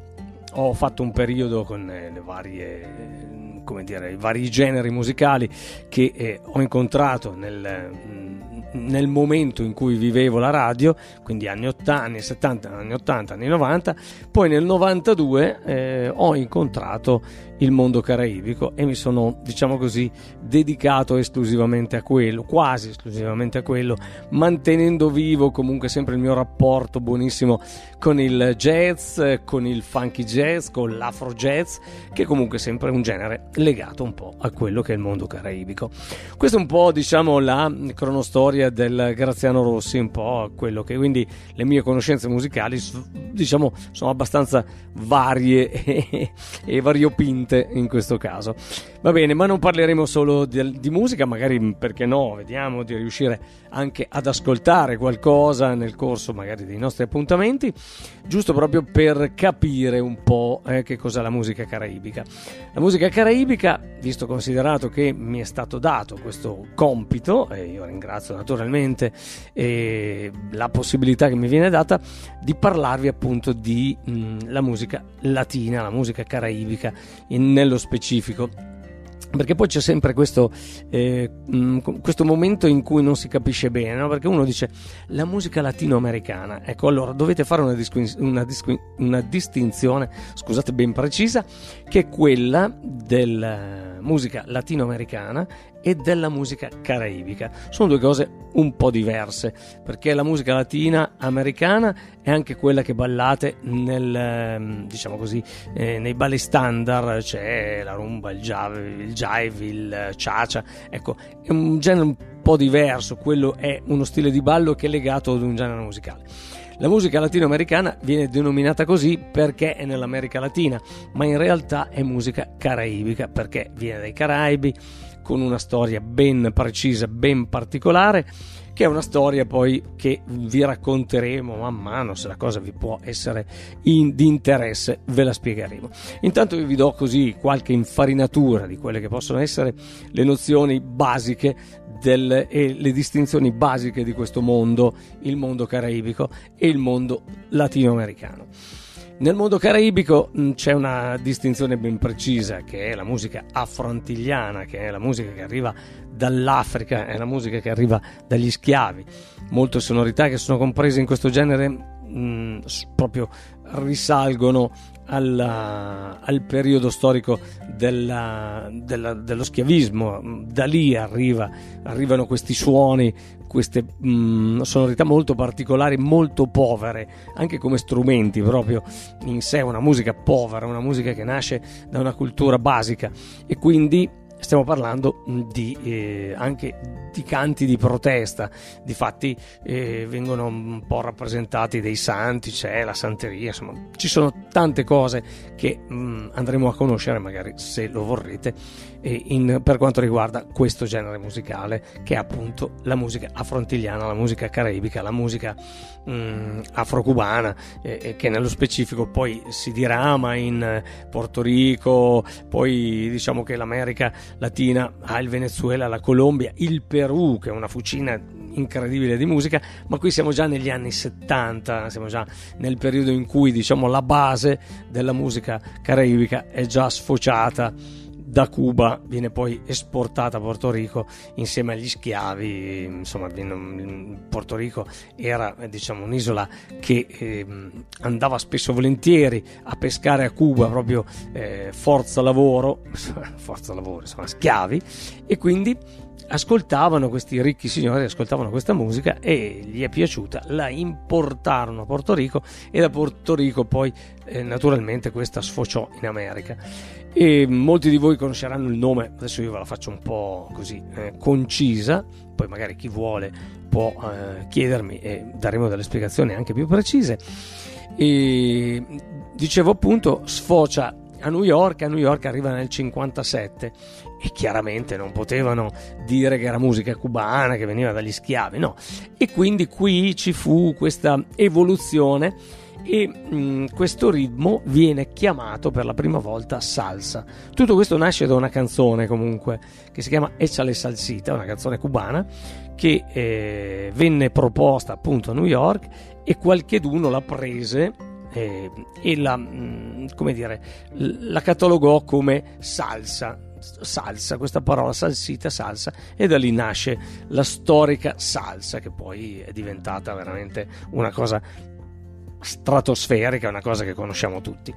ho fatto un periodo con eh, le varie come dire, i vari generi musicali che eh, ho incontrato nel, nel, momento in cui vivevo la radio, quindi anni 80, anni 70, anni 80, anni 90, poi nel 92 eh, ho incontrato il mondo caraibico e mi sono, diciamo così, dedicato esclusivamente a quello, quasi esclusivamente a quello, mantenendo vivo comunque sempre il mio rapporto buonissimo con il jazz, con il funky jazz, con l'afro jazz, che comunque è sempre un genere legato un po' a quello che è il mondo caraibico. Questa è un po', diciamo, la cronostoria del Graziano Rossi, un po' quello che quindi le mie conoscenze musicali, diciamo, sono abbastanza varie e, e variopinte in questo caso. Va bene, ma non parleremo solo di, di, musica, magari perché no, vediamo di riuscire anche ad ascoltare qualcosa nel corso magari dei nostri appuntamenti, giusto proprio per capire un po' eh, che cos'è la musica caraibica. La musica caraibica, visto considerato che mi è stato dato questo compito, e io ringrazio naturalmente eh, la possibilità che mi viene data di parlarvi appunto di mh, la musica latina, la musica caraibica in, nello specifico perché poi c'è sempre questo, eh, mm, questo, momento in cui non si capisce bene, no? perché uno dice la musica latinoamericana, ecco allora dovete fare una, disqu- una, disqu- una distinzione, scusate ben precisa, che è quella della musica latinoamericana e della musica caraibica. Sono due cose un po' diverse, perché la musica latina americana è anche quella che ballate nel, ehm, diciamo così, eh, nei balli standard, c'è la rumba, il jive, il, jive, il cha-cha, ecco, è un genere un po' diverso, quello è uno stile di ballo che è legato ad un genere musicale. La musica latinoamericana viene denominata così perché è nell'America Latina, ma in realtà è musica caraibica perché viene dai Caraibi, con una storia ben precisa, ben particolare, che è una storia poi che vi racconteremo man mano, se la cosa vi può essere in, di interesse, ve la spiegheremo. Intanto vi do così qualche infarinatura di quelle che possono essere le nozioni basiche del, e le distinzioni basiche di questo mondo, il mondo caraibico e il mondo latinoamericano. Nel mondo caraibico mh, c'è una distinzione ben precisa che è la musica afro-antigliana, che è la musica che arriva dall'Africa, è la musica che arriva dagli schiavi. Molte sonorità che sono comprese in questo genere mh, proprio risalgono alla, al periodo storico della, della, dello schiavismo. Da lì arriva, arrivano questi suoni, queste mh, mm, sonorità molto particolari, molto povere, anche come strumenti proprio in sé, una musica povera, una musica che nasce da una cultura basica. E quindi stiamo parlando di, eh, anche di canti di protesta, difatti eh, vengono un po' rappresentati dei santi, c'è la santeria, insomma ci sono tante cose che mh, andremo a conoscere magari se lo vorrete in, per quanto riguarda questo genere musicale che è appunto la musica afrontigliana, la musica caraibica, la musica mh, afro-cubana eh, che nello specifico poi si dirama in Porto Rico, poi diciamo che l'America Latina ha il Venezuela, la Colombia, il Perù che è una fucina incredibile di musica, ma qui siamo già negli anni 70, siamo già nel periodo in cui diciamo la base della musica caraibica è già sfociata da Cuba viene poi esportata a Porto Rico insieme agli schiavi, insomma Porto Rico era diciamo, un'isola che eh, andava spesso volentieri a pescare a Cuba proprio eh, forza lavoro, forza lavoro, insomma schiavi e quindi ascoltavano questi ricchi signori, ascoltavano questa musica e gli è piaciuta, la importarono a Porto Rico e da Porto Rico poi eh, naturalmente questa sfociò in America. E molti di voi conosceranno il nome, adesso io ve la faccio un po' così eh, concisa, poi magari chi vuole può eh, chiedermi e daremo delle spiegazioni anche più precise. E dicevo appunto sfocia a New York, a New York arriva nel 57 e chiaramente non potevano dire che era musica cubana, che veniva dagli schiavi, no. E quindi qui ci fu questa evoluzione e mh, questo ritmo viene chiamato per la prima volta salsa. Tutto questo nasce da una canzone comunque che si chiama Echale Salsita, una canzone cubana che eh, venne proposta appunto a New York e qualcheduno la prese eh, e la, mh, come dire, la catalogò come salsa. Salsa, questa parola salsita, salsa, e da lì nasce la storica salsa, che poi è diventata veramente una cosa stratosferica, una cosa che conosciamo tutti.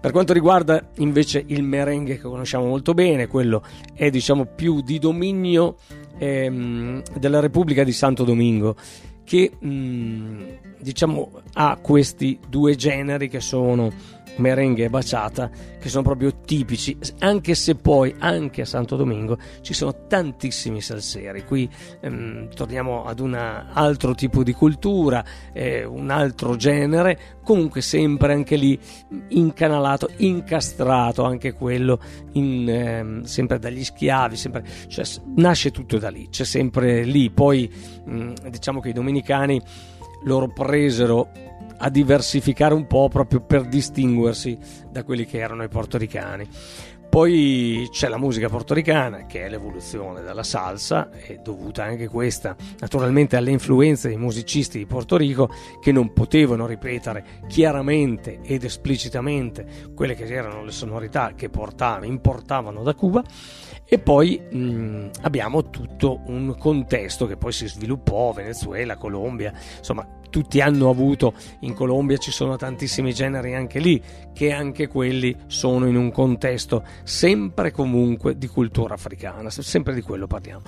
Per quanto riguarda invece il merengue che conosciamo molto bene, quello è diciamo più di dominio ehm, della Repubblica di Santo Domingo che mh, mm, diciamo ha questi due generi che sono merengue e baciata che sono proprio tipici. Anche se poi anche a Santo Domingo ci sono tantissimi salseri. Qui ehm, torniamo ad un altro tipo di cultura eh, un altro genere comunque sempre anche lì incanalato incastrato anche quello in, ehm, sempre dagli schiavi sempre, cioè, nasce tutto da lì c'è sempre lì. Poi mh, diciamo che i domenicani loro presero a diversificare un po' proprio per distinguersi da quelli che erano i portoricani. Poi c'è la musica portoricana, che è l'evoluzione della salsa, è dovuta anche questa naturalmente alle influenze dei musicisti di Porto Rico che non potevano ripetere chiaramente ed esplicitamente quelle che erano le sonorità che portavano, importavano da Cuba. E poi mh, abbiamo tutto un contesto che poi si sviluppò, Venezuela, Colombia, insomma tutti hanno avuto in Colombia ci sono tantissimi generi anche lì che anche quelli sono in un contesto sempre comunque di cultura africana sempre di quello parliamo.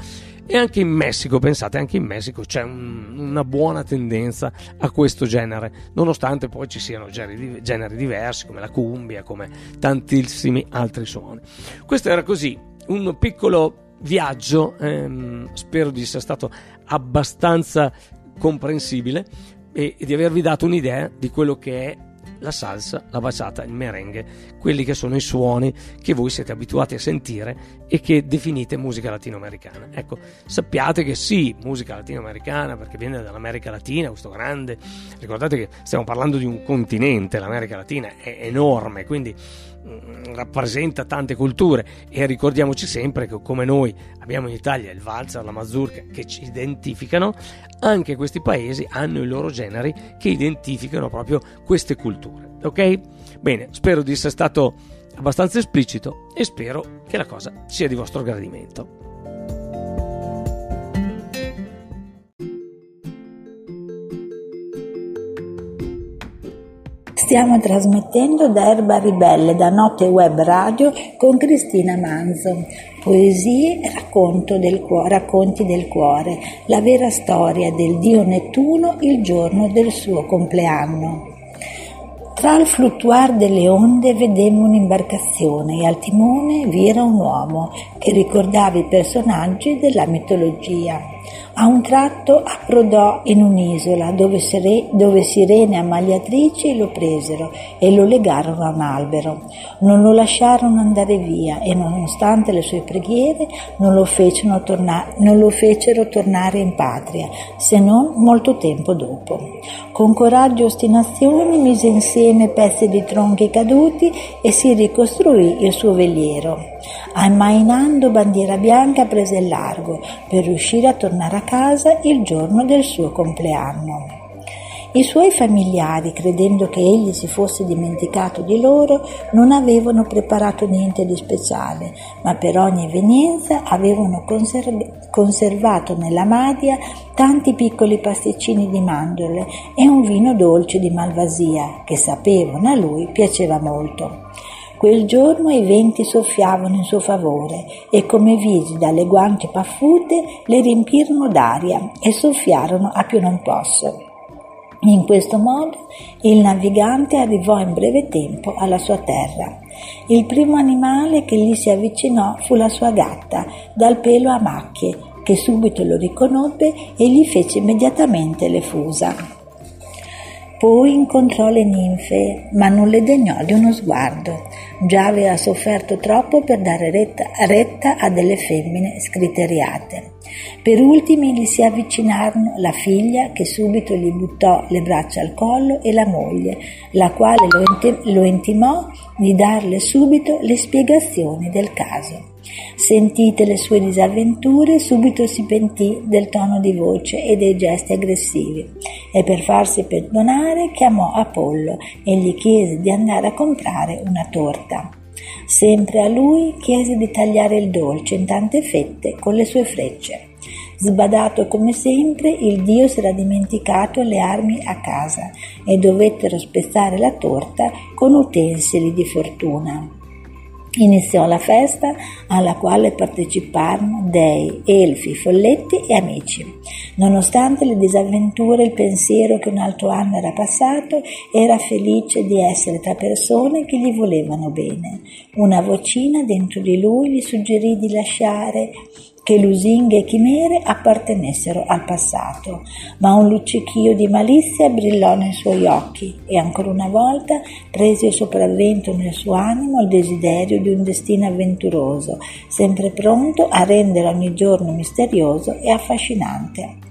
E anche in Messico pensate anche in Messico c'è un, una buona tendenza a questo genere nonostante poi ci siano generi, generi diversi come la cumbia come tantissimi altri suoni. Questo era così un piccolo viaggio ehm, spero di essere stato abbastanza comprensibile e, e di avervi dato un'idea di quello che è la salsa, la baciata, il merengue, quelli che sono i suoni che voi siete abituati a sentire e che definite musica latinoamericana. Ecco, sappiate che sì, musica latinoamericana perché viene dall'America Latina, questo grande, ricordate che stiamo parlando di un continente, l'America Latina è enorme, quindi rappresenta tante culture e ricordiamoci sempre che come noi abbiamo in Italia il valzer, la mazurka che ci identificano, anche questi paesi hanno i loro generi che identificano proprio queste culture. Ok? Bene, spero di essere stato abbastanza esplicito e spero che la cosa sia di vostro gradimento. Stiamo trasmettendo da Erba Ribelle, da Notte Web Radio con Cristina Manzo. Poesie racconto del cuore, racconti del cuore, la vera storia del dio Nettuno il giorno del suo compleanno. Tra il fluttuar delle onde vedemmo un'imbarcazione e al timone vi era un uomo che ricordava i personaggi della mitologia. A un tratto approdò in un'isola dove, sere, dove sirene ammagliatrici lo presero e lo legarono a un albero. Non lo lasciarono andare via e nonostante le sue preghiere non lo, torna, non lo fecero tornare in patria, se non molto tempo dopo. Con coraggio e ostinazione mise insieme pezzi di tronchi caduti e si ricostruì il suo veliero. Ammainando bandiera bianca prese il largo per riuscire a tornare a casa il giorno del suo compleanno. I suoi familiari, credendo che egli si fosse dimenticato di loro, non avevano preparato niente di speciale, ma per ogni evenienza avevano conserv- conservato nella madia tanti piccoli pasticcini di mandorle e un vino dolce di malvasia che sapevano a lui piaceva molto. Quel giorno i venti soffiavano in suo favore e come visi dalle guance paffute le riempirono d'aria e soffiarono a più non posso. In questo modo il navigante arrivò in breve tempo alla sua terra. Il primo animale che gli si avvicinò fu la sua gatta, dal pelo a macchie, che subito lo riconobbe e gli fece immediatamente le fusa. Poi incontrò le ninfe, ma non le degnò di uno sguardo. Già aveva sofferto troppo per dare retta, retta a delle femmine scriteriate. Per ultimi gli si avvicinarono la figlia, che subito gli buttò le braccia al collo, e la moglie, la quale lo, intim- lo intimò di darle subito le spiegazioni del caso. Sentite le sue disavventure, subito si pentì del tono di voce e dei gesti aggressivi e per farsi perdonare chiamò Apollo e gli chiese di andare a comprare una torta. Sempre a lui chiese di tagliare il dolce in tante fette con le sue frecce. Sbadato come sempre, il dio si era dimenticato le armi a casa e dovettero spezzare la torta con utensili di fortuna. Iniziò la festa alla quale parteciparono dei, elfi, folletti e amici. Nonostante le disavventure, il pensiero che un altro anno era passato, era felice di essere tra persone che gli volevano bene. Una vocina dentro di lui gli suggerì di lasciare che lusinghe e chimere appartenessero al passato, ma un luccichio di malizia brillò nei suoi occhi e ancora una volta prese il sopravvento nel suo animo il desiderio di un destino avventuroso, sempre pronto a rendere ogni giorno misterioso e affascinante.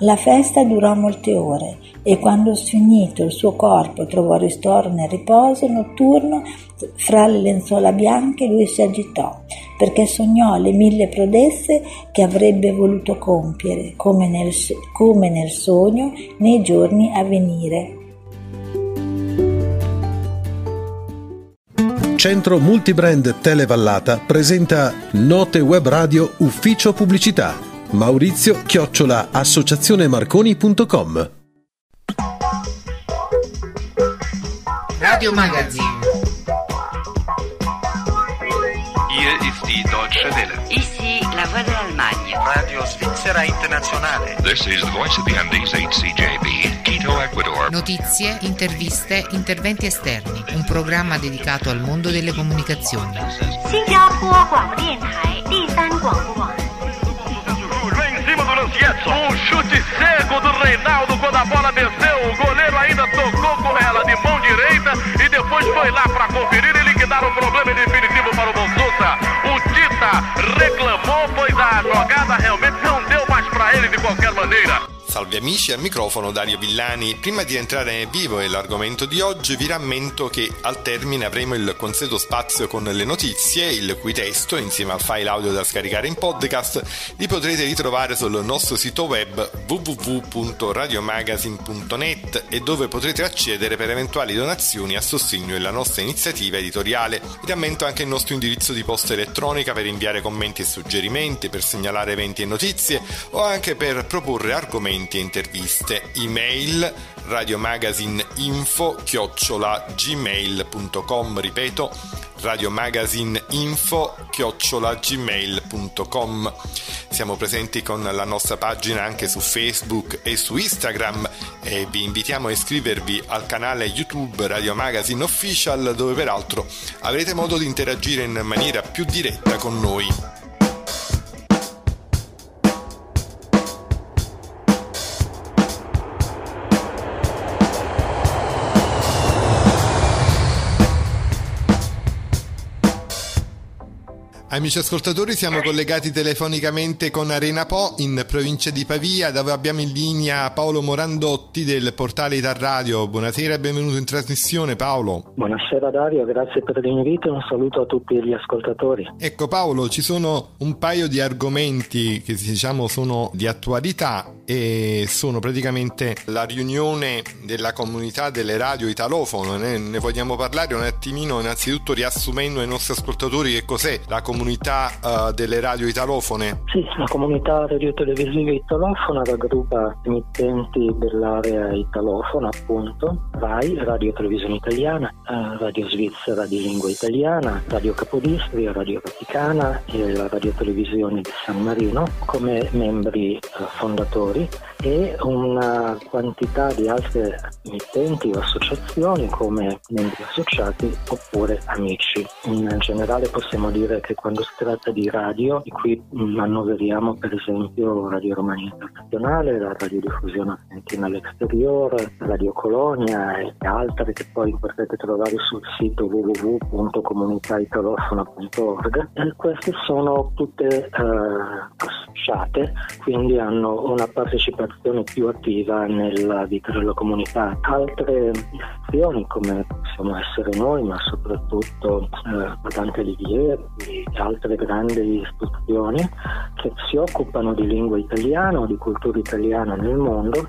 La festa durò molte ore e quando sfinito il suo corpo trovò ristoro nel riposo notturno fra le lenzuola bianche lui si agitò perché sognò le mille prodezze che avrebbe voluto compiere come nel, come nel sogno nei giorni a venire. Centro Multibrand Televallata presenta Note Web Radio Ufficio Pubblicità Maurizio chiocciola associazionemarconi.com Radio Magazine. Hier ist die Deutsche Welle. Ici la voix de l'Allemagne. Radio Svizzera Internazionale. This is the voice of the Andes HCJB, Quito, Ecuador. Notizie, interviste, interventi esterni. Un programma dedicato al mondo delle comunicazioni. 新加坡广播电台第三广播网。 Um chute cego do Reinaldo quando a bola desceu. O goleiro ainda tocou com ela de mão direita e depois foi lá para conferir e liquidar o problema definitivo para o Bolsonaro. O Tita reclamou, pois a jogada realmente não deu mais para ele de qualquer maneira. Salve amici, al microfono Dario Villani. Prima di entrare nel vivo e l'argomento di oggi vi rammento che al termine avremo il consueto spazio con le notizie, il cui testo, insieme al file audio da scaricare in podcast, li potrete ritrovare sul nostro sito web www.radiomagazine.net e dove potrete accedere per eventuali donazioni a sostegno della nostra iniziativa editoriale. Vi rammento anche il nostro indirizzo di posta elettronica per inviare commenti e suggerimenti, per segnalare eventi e notizie o anche per proporre argomenti e interviste. Email radiomagazineinfo chiocciola gmail.com ripeto radiomagazineinfo chiocciola gmail.com siamo presenti con la nostra pagina anche su Facebook e su Instagram e vi invitiamo a iscrivervi al canale YouTube Radio Magazine Official dove peraltro avrete modo di interagire in maniera più diretta con noi. Amici ascoltatori, siamo collegati telefonicamente con Arena Po in provincia di Pavia, dove abbiamo in linea Paolo Morandotti del portale Itar Radio. Buonasera e benvenuto in trasmissione, Paolo. Buonasera Dario, grazie per l'invito e un saluto a tutti gli ascoltatori. Ecco Paolo, ci sono un paio di argomenti che diciamo sono di attualità e sono praticamente la riunione della comunità delle radio italofone. Ne, ne vogliamo parlare un attimino, innanzitutto riassumendo ai nostri ascoltatori che cos'è la comunità uh, delle radio italofone? Sì, la comunità radiotelevisiva italofona raggruppa emittenti dell'area italofona, appunto, RAI, Radio Televisione Italiana, uh, Radio Svizzera di lingua italiana, Radio Capodistria, Radio Vaticana e la Radio Televisione di San Marino come membri uh, fondatori e una quantità di altre emittenti o associazioni come membri associati oppure amici. In generale possiamo dire che quando si tratta di radio, di cui annoveriamo per esempio Radio Romania Internazionale, la radiodiffusione argentina all'esteriore, Radio Colonia e altre che poi potete trovare sul sito www.comunitaitalofona.org. E queste sono tutte eh, associate, quindi hanno una partecipazione più attiva nella vita della comunità. Altre istituzioni come possiamo essere noi, ma soprattutto eh, Dante Alighieri e altre grandi istituzioni che si occupano di lingua italiana o di cultura italiana nel mondo,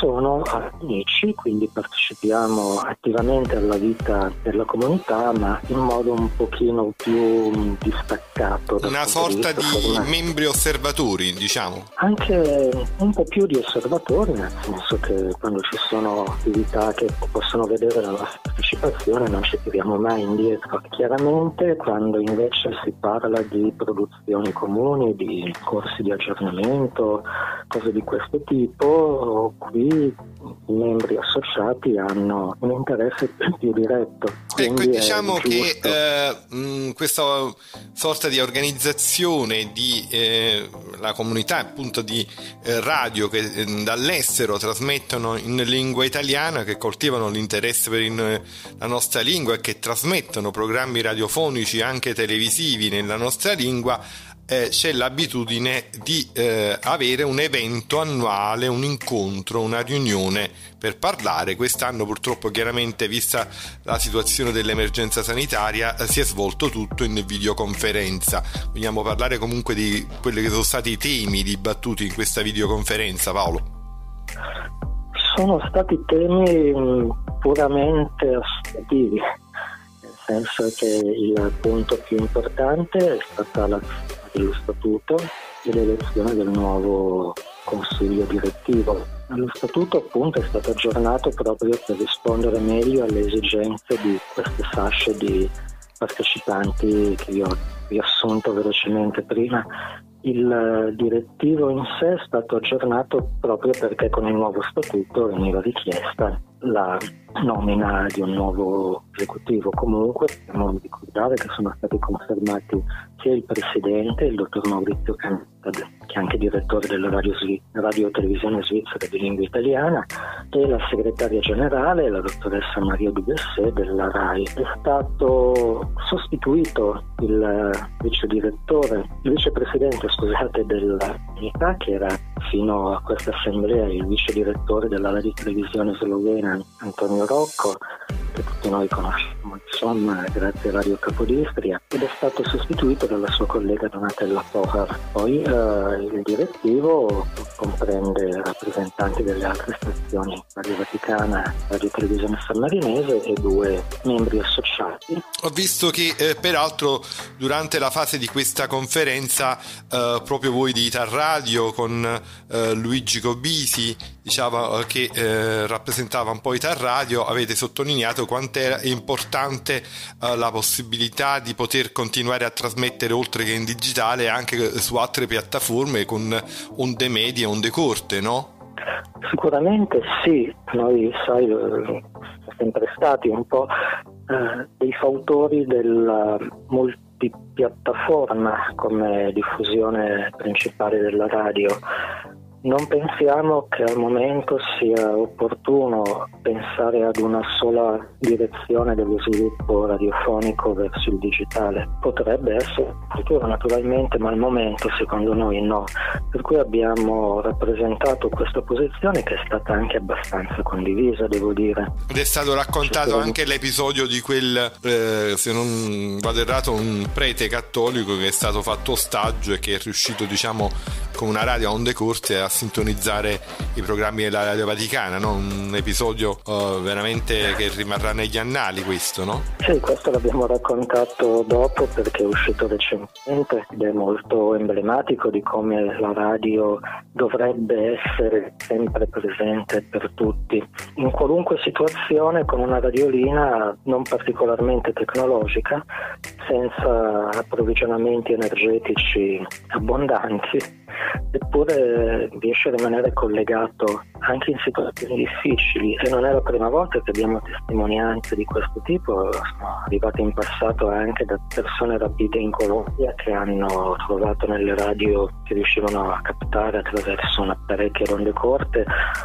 sono amici, quindi partecipiamo attivamente alla vita della comunità, ma in modo un pochino più distaccato. Una sorta di, di membri osservatori, diciamo. Anche un po' più di osservatori, nel senso che quando ci sono attività che possono vedere la nostra partecipazione non ci tiriamo mai indietro. Chiaramente quando invece si parla di produzioni comuni, di corsi di aggiornamento, cose di questo tipo, qui i membri associati hanno un interesse più diretto. Ecco, diciamo che eh, mh, questa sorta di organizzazione di eh, la comunità appunto di eh, radio che eh, dall'estero trasmettono in lingua italiana, che coltivano l'interesse per la nostra lingua e che trasmettono programmi radiofonici anche televisivi nella nostra lingua, eh, c'è l'abitudine di eh, avere un evento annuale, un incontro, una riunione per parlare. Quest'anno purtroppo chiaramente vista la situazione dell'emergenza sanitaria eh, si è svolto tutto in videoconferenza. Vogliamo parlare comunque di quelli che sono stati i temi dibattuti in questa videoconferenza, Paolo? Sono stati temi mm, puramente associativi, nel senso che il punto più importante è stata la dello statuto e l'elezione del nuovo consiglio direttivo. Lo statuto appunto è stato aggiornato proprio per rispondere meglio alle esigenze di queste fasce di partecipanti che vi ho riassunto velocemente prima. Il direttivo in sé è stato aggiornato proprio perché con il nuovo statuto veniva richiesta la nomina di un nuovo esecutivo. Comunque dobbiamo ricordare che sono stati confermati sia il presidente, il dottor Maurizio Cantad, che è anche direttore della radio, radio Televisione Svizzera di lingua italiana, e la segretaria generale, la dottoressa Maria Dubessé della RAI. È stato sostituito il vice direttore, il vicepresidente scusate, dell'unità che era fino a questa assemblea il vice direttore della radio televisione slovena Antonio Rocco che tutti noi conosciamo insomma grazie a Radio Capodistria ed è stato sostituito dalla sua collega Donatella Pohar. Poi eh, il direttivo comprende rappresentanti delle altre stazioni Radio Vaticana, Radio Televisione Sammarinese e due membri associati. Ho visto che eh, peraltro durante la fase di questa conferenza eh, proprio voi di Itar Radio con eh, Luigi Cobisi diciamo, che eh, rappresentava un po' Itar Radio avete sottolineato quanto è importante eh, la possibilità di poter continuare a trasmettere oltre che in digitale anche su altre piattaforme con onde medie, onde corte, no? Sicuramente sì, noi sai, siamo sempre stati un po' eh, dei fautori della multipiattaforma come diffusione principale della radio Non pensiamo che al momento sia opportuno pensare ad una sola direzione dello sviluppo radiofonico verso il digitale. Potrebbe essere futuro naturalmente, ma al momento secondo noi no. Per cui abbiamo rappresentato questa posizione che è stata anche abbastanza condivisa, devo dire. Ed è stato raccontato anche l'episodio di quel, eh, se non vado errato, un prete cattolico che è stato fatto ostaggio e che è riuscito, diciamo, con una radio a onde corte a sintonizzare i programmi della Radio Vaticana, no? un episodio uh, veramente che rimarrà negli annali questo, no? Sì, questo l'abbiamo raccontato dopo perché è uscito recentemente ed è molto emblematico di come la radio dovrebbe essere sempre presente per tutti. In qualunque situazione con una radiolina non particolarmente tecnologica, senza approvvigionamenti energetici abbondanti, eppure riesce a rimanere collegato anche in situazioni difficili. E non è la prima volta che abbiamo testimonianze di questo tipo, sono arrivate in passato anche da persone rapite in Colombia che hanno trovato nelle radio che riuscivano a captare attraverso un apparecchio a ronde corte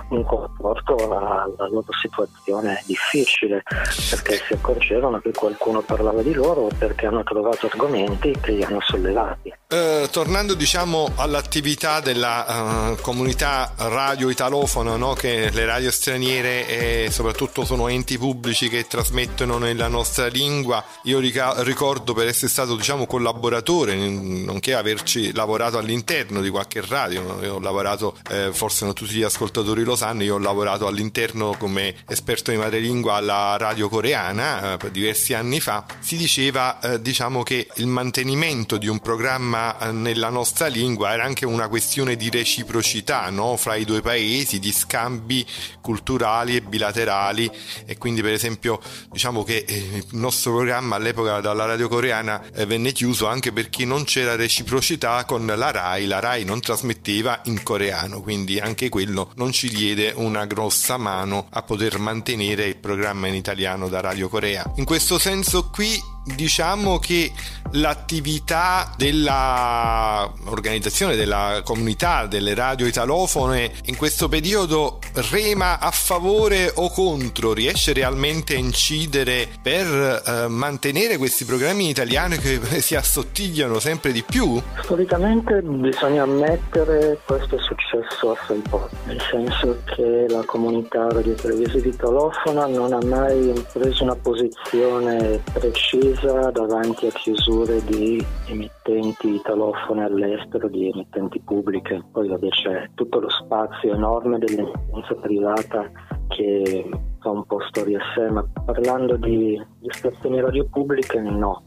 un conforto alla loro situazione difficile. Perché si accorgevano che qualcuno parlava di loro o perché hanno trovato argomenti che li hanno sollevati. Eh, tornando diciamo all'attività della uh, comunità radio italofona, no? che le radio straniere e soprattutto sono enti pubblici che trasmettono nella nostra lingua, io rica- ricordo per essere stato diciamo collaboratore, nonché averci lavorato all'interno di qualche radio, io ho lavorato, eh, forse non tutti gli ascoltatori lo sanno, io ho lavorato all'interno come esperto di madrelingua alla radio coreana eh, diversi anni fa, si diceva eh, diciamo che il mantenimento di un programma eh, nella nostra lingua era anche una questione di reciprocità no? fra i due paesi, di scambi culturali e bilaterali e quindi per esempio diciamo che eh, il nostro programma all'epoca dalla radio coreana eh, venne chiuso anche perché non c'era reciprocità con la RAI, la RAI non trasmetteva in coreano, quindi anche quello non ci diede una grossa mano a poter mantenere il programma in italiano da Radio Corea. In questo senso qui diciamo che l'attività della organizzazione della comunità delle radio italofone in questo periodo rema a favore o contro riesce realmente a incidere per eh, mantenere questi programmi italiani che si assottigliano sempre di più? Storicamente bisogna ammettere questo è successo assai poco nel senso che la comunità radio televisiva italofona non ha mai preso una posizione precisa chiusa davanti a chiusure di emittenti italofone all'estero, di emittenti pubbliche. Poi vabbè, c'è tutto lo spazio enorme dell'emittenza privata che fa un po' storia a sé, ma parlando di, di stazioni radio pubbliche no,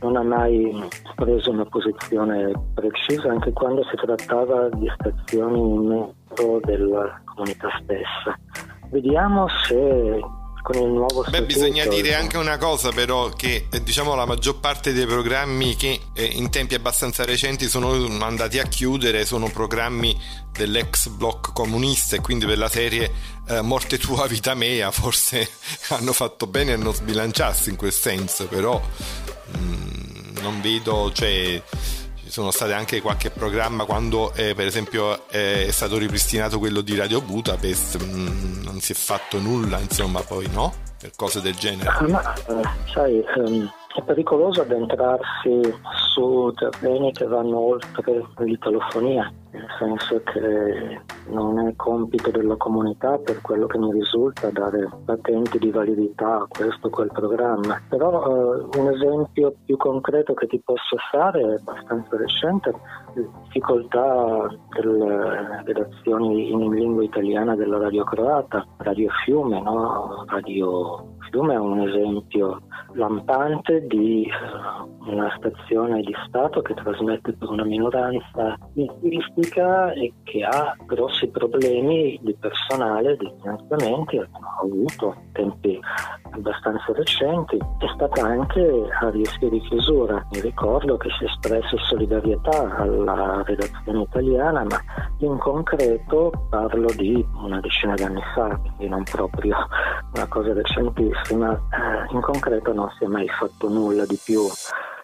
non ha mai preso una posizione precisa anche quando si trattava di stazioni in mezzo della comunità stessa. Vediamo se con il nuovo Beh, bisogna dire anche una cosa però che eh, diciamo la maggior parte dei programmi che eh, in tempi abbastanza recenti sono andati a chiudere sono programmi dell'ex bloc comunista e quindi per la serie eh, Morte tua vita mea forse hanno fatto bene a non sbilanciarsi in quel senso però mh, mm, non vedo cioè sono state anche qualche programma quando eh, per esempio eh, è stato ripristinato quello di Radio Budapest mh, mm, non si è fatto nulla insomma poi no? per cose del genere ma eh, sai um, è pericoloso addentrarsi su terreni che vanno oltre l'italofonia nel senso che non è compito della comunità per quello che mi risulta dare patenti di validità a questo o quel programma. Però eh, un esempio più concreto che ti posso fare è abbastanza recente, la difficoltà delle redazioni in lingua italiana della radio croata, Radio Fiume, no? Radio Fiume è un esempio lampante di uh, una stazione di Stato che trasmette per una minoranza linguistica pubblica e che ha grossi problemi di personale, di finanziamenti, ha avuto tempi abbastanza recenti, è stata anche a rischio di chiusura. Mi ricordo che si è espresso solidarietà alla redazione italiana, ma in concreto parlo di una decina di anni fa, quindi non proprio una cosa recentissima, eh, in concreto non si è mai fatto nulla di più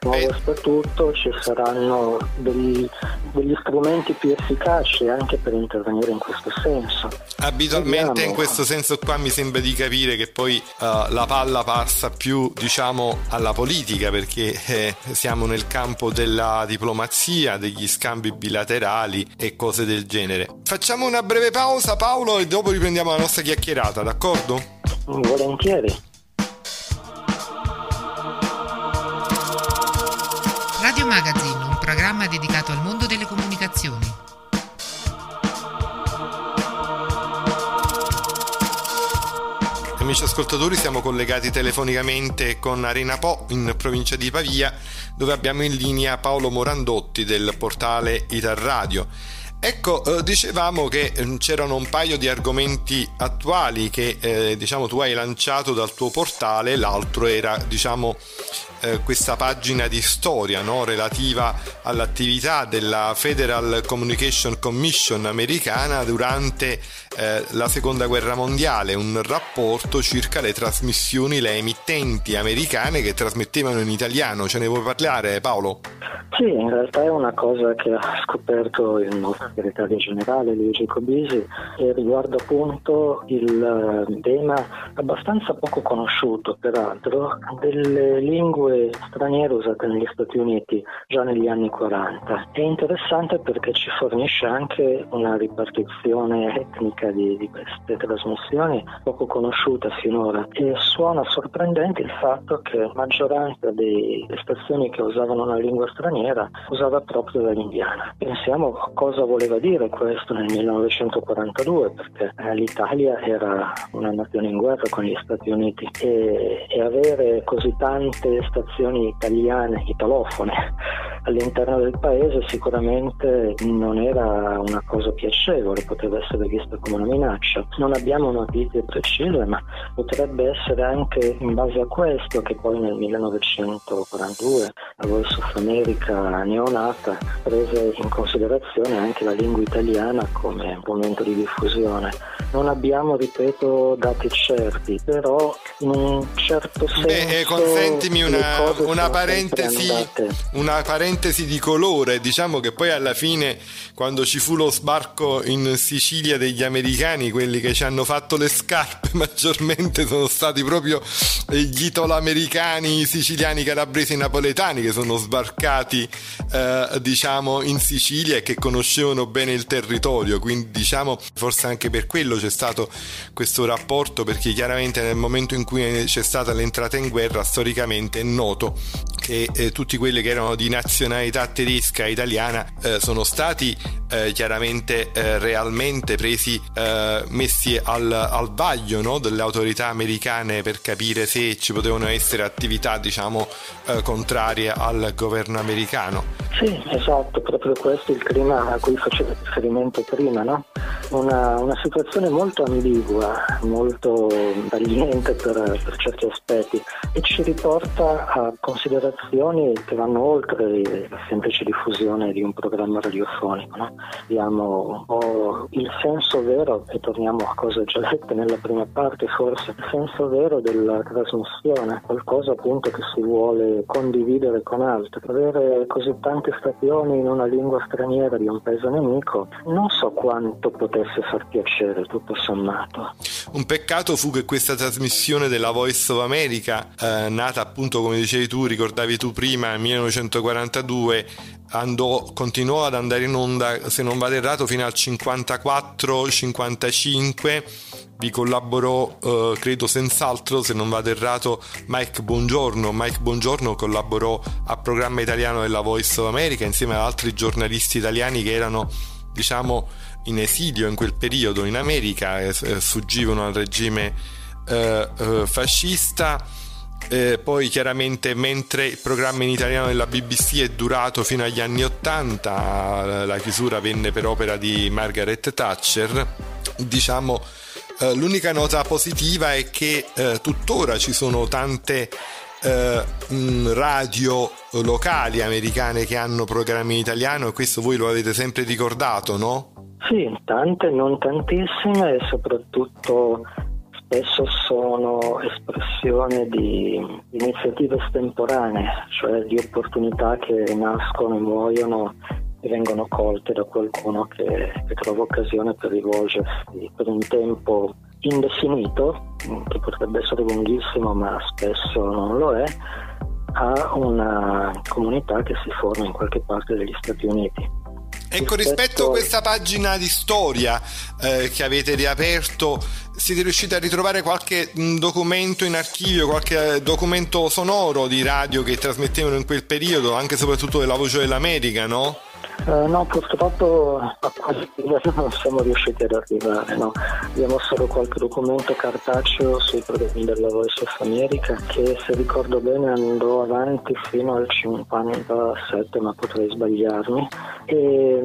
nuovo statuto ci saranno degli, degli strumenti più efficaci anche per intervenire in questo senso. Abitualmente Vediamo. in questo senso qua mi sembra di capire che poi eh, la palla passa più diciamo alla politica perché eh, siamo nel campo della diplomazia, degli scambi bilaterali e cose del genere. Facciamo una breve pausa Paolo e dopo riprendiamo la nostra chiacchierata, d'accordo? Volentieri. Amici ascoltatori, siamo collegati telefonicamente con Arena Po in provincia di Pavia, dove abbiamo in linea Paolo Morandotti del portale Itar Radio. Ecco, eh, dicevamo che eh, c'erano un paio di argomenti attuali che eh, diciamo tu hai lanciato dal tuo portale, l'altro era diciamo eh, questa pagina di storia no? relativa all'attività della Federal Communication Commission americana durante eh, la seconda guerra mondiale, un rapporto circa le trasmissioni, le emittenti americane che trasmettevano in italiano. Ce ne vuoi parlare Paolo? Sì, in realtà è una cosa che ha scoperto il nostro segretario generale Luigi Cobisi e riguarda appunto il eh, tema abbastanza poco conosciuto peraltro delle lingue straniere usate negli Stati Uniti già negli anni 40. È interessante perché ci fornisce anche una ripartizione etnica di, di queste trasmissioni poco conosciuta finora e suona sorprendente il fatto che la maggioranza delle stazioni che usavano una lingua straniera usava proprio l'indiana. Pensiamo cosa voleva dire questo nel 1942 perché eh, l'Italia era una nazione in guerra con gli Stati Uniti e, e avere così tante stazioni italiane, italofone all'interno del paese sicuramente non era una cosa piacevole, poteva essere vista come una minaccia. Non abbiamo notizie precise, ma potrebbe essere anche in base a questo che poi nel 1942 la Voice of America neonata prese in considerazione anche la lingua italiana come momento di diffusione. Non abbiamo, ripeto, dati certi, però in un certo senso... Beh, eh, consentimi le una, parentesi, una parentesi di colore. Diciamo che poi alla fine, quando ci fu lo sbarco in Sicilia degli americani, quelli che ci hanno fatto le scarpe maggiormente sono stati proprio gli italoamericani, siciliani, calabresi napoletani che sono sbarcati, eh, diciamo, in Sicilia e che conoscevano bene il territorio. Quindi, diciamo, forse anche per quello c'è stato questo rapporto, perché chiaramente nel momento in cui c'è stata l'entrata in guerra, storicamente è noto che eh, tutti quelli che erano di nazionalità tedesca e italiana eh, sono stati eh, chiaramente eh, realmente presi, eh, messi al, al vaglio no, delle autorità americane per capire se ci potevano essere attività diciamo eh, contrarie al governo americano. Sì, esatto, proprio questo è il clima a cui facevo riferimento prima, no? Una, una situazione molto ambigua, molto tagliente per, per certi aspetti e ci riporta a considerazioni che vanno oltre la semplice diffusione di un programma radiofonico. No? Abbiamo un po' il senso vero, e torniamo a cose già dette nella prima parte forse, il senso vero della trasmissione, qualcosa appunto che si vuole condividere con altri. Avere così tante stazioni in una lingua straniera di un paese nemico, non so quanto potesse far piacere tutto sommato. Un peccato fu che questa trasmissione della Voice of America, eh, nata appunto come dicevi tu, ricordavi tu prima, nel 1942, andò, continuò ad andare in onda, se non vado errato, fino al 54-55. Vi collaborò, eh, credo senz'altro, se non vado errato, Mike Bongiorno. Mike Bongiorno collaborò al programma italiano della Voice of America insieme ad altri giornalisti italiani che erano, diciamo, in esilio in quel periodo in America, eh, fuggivano al regime eh, eh, fascista. Eh, poi chiaramente mentre il programma in italiano della BBC è durato fino agli anni 80, la chiusura venne per opera di Margaret Thatcher, diciamo eh, l'unica nota positiva è che eh, tuttora ci sono tante eh, mh, radio locali americane che hanno programmi in italiano e questo voi lo avete sempre ricordato, no? Sì, tante, non tantissime e soprattutto spesso sono espressione di iniziative estemporanee, cioè di opportunità che nascono e muoiono e vengono colte da qualcuno che, che trova occasione per rivolgersi per un tempo indefinito, che potrebbe essere lunghissimo ma spesso non lo è, a una comunità che si forma in qualche parte degli Stati Uniti. Ecco, rispetto a questa pagina di storia eh, che avete riaperto, siete riusciti a ritrovare qualche mh, documento in archivio, qualche eh, documento sonoro di radio che trasmettevano in quel periodo, anche e soprattutto della voce dell'America, no? Uh, no, purtroppo a quasi non siamo riusciti ad arrivare. No. Abbiamo solo qualche documento cartaceo sui programmi della Voice of America che se ricordo bene andò avanti fino al 57, ma potrei sbagliarmi. E,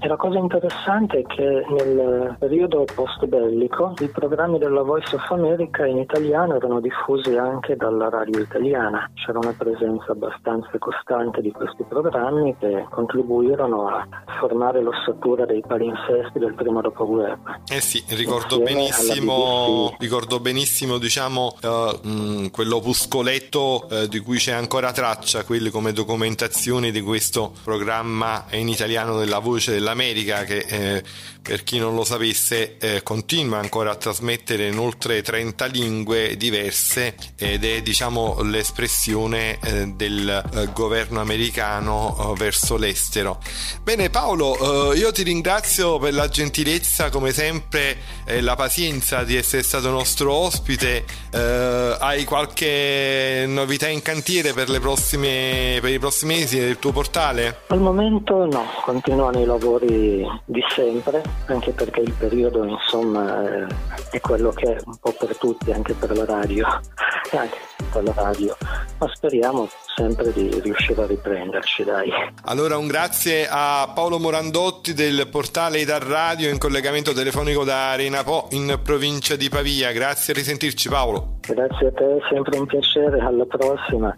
e la cosa interessante è che nel periodo post bellico i programmi della Voice of America in italiano erano diffusi anche dalla radio italiana. C'era una presenza abbastanza costante di questi programmi che contribuirono a formare l'ossatura dei palinsesti del primo dopoguerra. Eh sì, ricordo benissimo, ricordo benissimo diciamo, uh, mh, quell'opuscoletto uh, di cui c'è ancora traccia, quelle come documentazioni di questo programma in italiano della Voce dell'America che eh, per chi non lo sapesse eh, continua ancora a trasmettere in oltre 30 lingue diverse ed è diciamo l'espressione eh, del eh, governo americano verso l'estero. Bene Paolo, eh, io ti ringrazio per la gentilezza come sempre e la pazienza di essere stato nostro ospite. Eh, hai qualche novità in cantiere per, prossime, per, i prossimi mesi del tuo portale? Al momento no, continuano i lavori di sempre, anche perché il periodo insomma è quello che è un po' per tutti, anche per la radio, anche per la radio, ma speriamo sempre di riuscire a riprenderci, dai. Allora un grazie a Paolo Morandotti del portale Idar Radio in collegamento telefonico da Arena Po in provincia di Pavia. Grazie a risentirci Paolo. Grazie a te, sempre un piacere, alla prossima.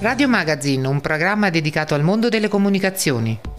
Radio Magazine, un programma dedicato al mondo delle comunicazioni.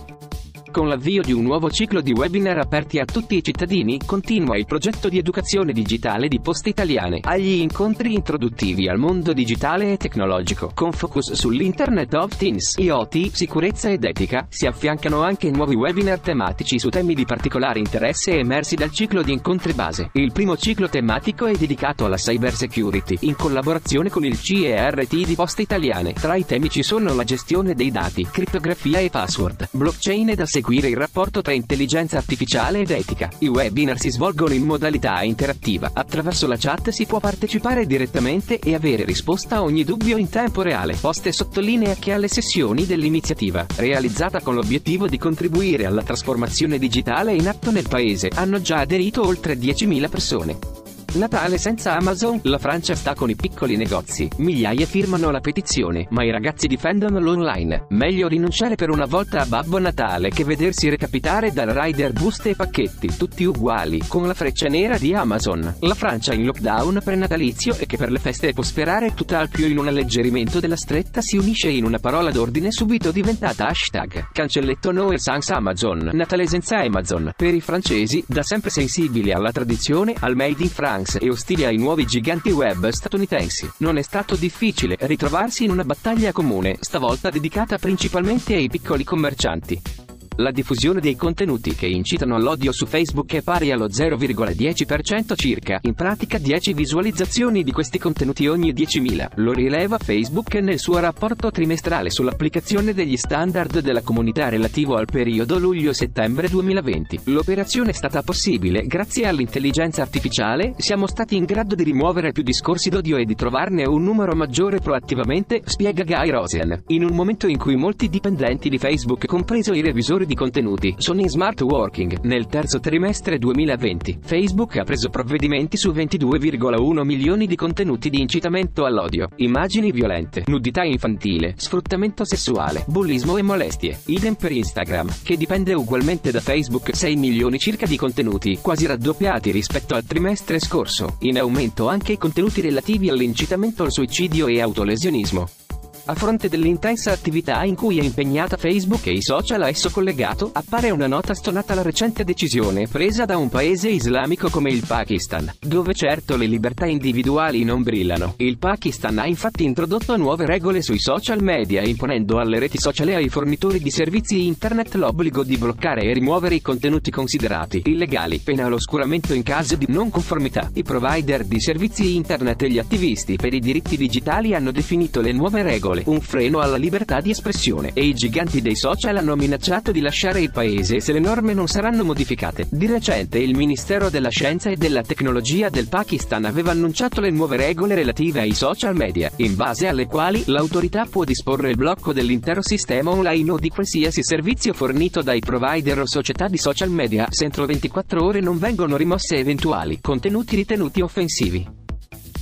Con l'avvio di un nuovo ciclo di webinar aperti a tutti i cittadini, continua il progetto di educazione digitale di Poste Italiane agli incontri introduttivi al mondo digitale e tecnologico, con focus sull'Internet of Things, IoT, sicurezza ed etica. Si affiancano anche nuovi webinar tematici su temi di particolare interesse emersi dal ciclo di incontri base. Il primo ciclo tematico è dedicato alla cyber security, in collaborazione con il CERT di Poste Italiane. Tra i temi ci sono la gestione dei dati, crittografia e password, blockchain ed seguire il rapporto tra intelligenza artificiale ed etica. I webinar si svolgono in modalità interattiva. Attraverso la chat si può partecipare direttamente e avere risposta a ogni dubbio in tempo reale. Poste sottolinea che alle sessioni dell'iniziativa, realizzata con l'obiettivo di contribuire alla trasformazione digitale in atto nel paese, hanno già aderito oltre 10.000 persone. Natale senza Amazon, la Francia sta con i piccoli negozi. Migliaia firmano la petizione, ma i ragazzi difendono l'online. Meglio rinunciare per una volta a Babbo Natale che vedersi recapitare dal rider buste e pacchetti, tutti uguali, con la freccia nera di Amazon. La Francia in lockdown prenatalizio e che per le feste può sperare tutt'al più in un alleggerimento della stretta si unisce in una parola d'ordine subito diventata hashtag. Cancelletto Noel Sans Amazon. Natale senza Amazon. Per i francesi, da sempre sensibili alla tradizione, al made in France e ostili ai nuovi giganti web statunitensi. Non è stato difficile ritrovarsi in una battaglia comune, stavolta dedicata principalmente ai piccoli commercianti. La diffusione dei contenuti che incitano all'odio su Facebook è pari allo 0,10% circa, in pratica 10 visualizzazioni di questi contenuti ogni 10.000. Lo rileva Facebook nel suo rapporto trimestrale sull'applicazione degli standard della comunità relativo al periodo luglio-settembre 2020. L'operazione è stata possibile grazie all'intelligenza artificiale, siamo stati in grado di rimuovere più discorsi d'odio e di trovarne un numero maggiore proattivamente, spiega Guy Rosen. In un momento in cui molti dipendenti di Facebook, compreso i revisori di contenuti, sono in smart working, nel terzo trimestre 2020, Facebook ha preso provvedimenti su 22,1 milioni di contenuti di incitamento all'odio, immagini violente, nudità infantile, sfruttamento sessuale, bullismo e molestie. Idem per Instagram, che dipende ugualmente da Facebook 6 milioni circa di contenuti, quasi raddoppiati rispetto al trimestre scorso, in aumento anche i contenuti relativi all'incitamento al suicidio e autolesionismo. A fronte dell'intensa attività in cui è impegnata Facebook e i social a esso collegato, appare una nota stonata la recente decisione presa da un paese islamico come il Pakistan, dove certo le libertà individuali non brillano. Il Pakistan ha infatti introdotto nuove regole sui social media imponendo alle reti social e ai fornitori di servizi internet l'obbligo di bloccare e rimuovere i contenuti considerati illegali, pena l'oscuramento in caso di non conformità. I provider di servizi internet e gli attivisti per i diritti digitali hanno definito le nuove regole un freno alla libertà di espressione e i giganti dei social hanno minacciato di lasciare il paese se le norme non saranno modificate. Di recente il Ministero della Scienza e della Tecnologia del Pakistan aveva annunciato le nuove regole relative ai social media, in base alle quali l'autorità può disporre il blocco dell'intero sistema online o di qualsiasi servizio fornito dai provider o società di social media se entro 24 ore non vengono rimosse eventuali contenuti ritenuti offensivi.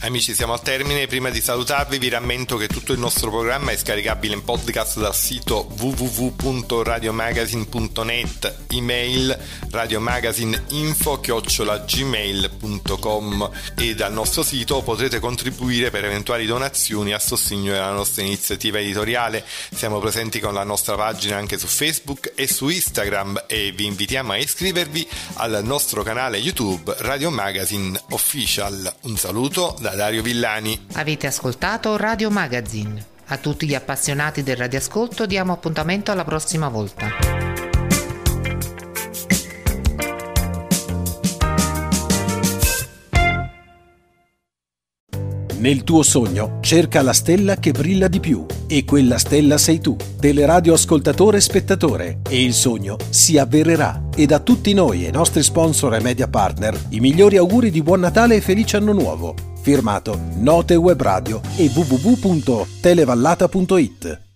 Amici, siamo al termine. Prima di salutarvi, vi rammento che tutto il nostro programma è scaricabile in podcast dal sito www.radiomagazine.net, email radiomagazineinfo-gmail.com e dal nostro sito potrete contribuire per eventuali donazioni a sostegno della nostra iniziativa editoriale. Siamo presenti con la nostra pagina anche su Facebook e su Instagram e vi invitiamo a iscrivervi al nostro canale YouTube Radio Magazine Official. Un saluto da Dario Villani. Avete ascoltato Radio Magazine. A tutti gli appassionati del radioascolto diamo appuntamento alla prossima volta. Nel tuo sogno cerca la stella che brilla di più e quella stella sei tu, teleradio ascoltatore e spettatore e il sogno si avvererà. E da tutti noi e i nostri sponsor e media partner i migliori auguri di buon Natale e felice anno nuovo. Firmato Note Web Radio e www.televallata.it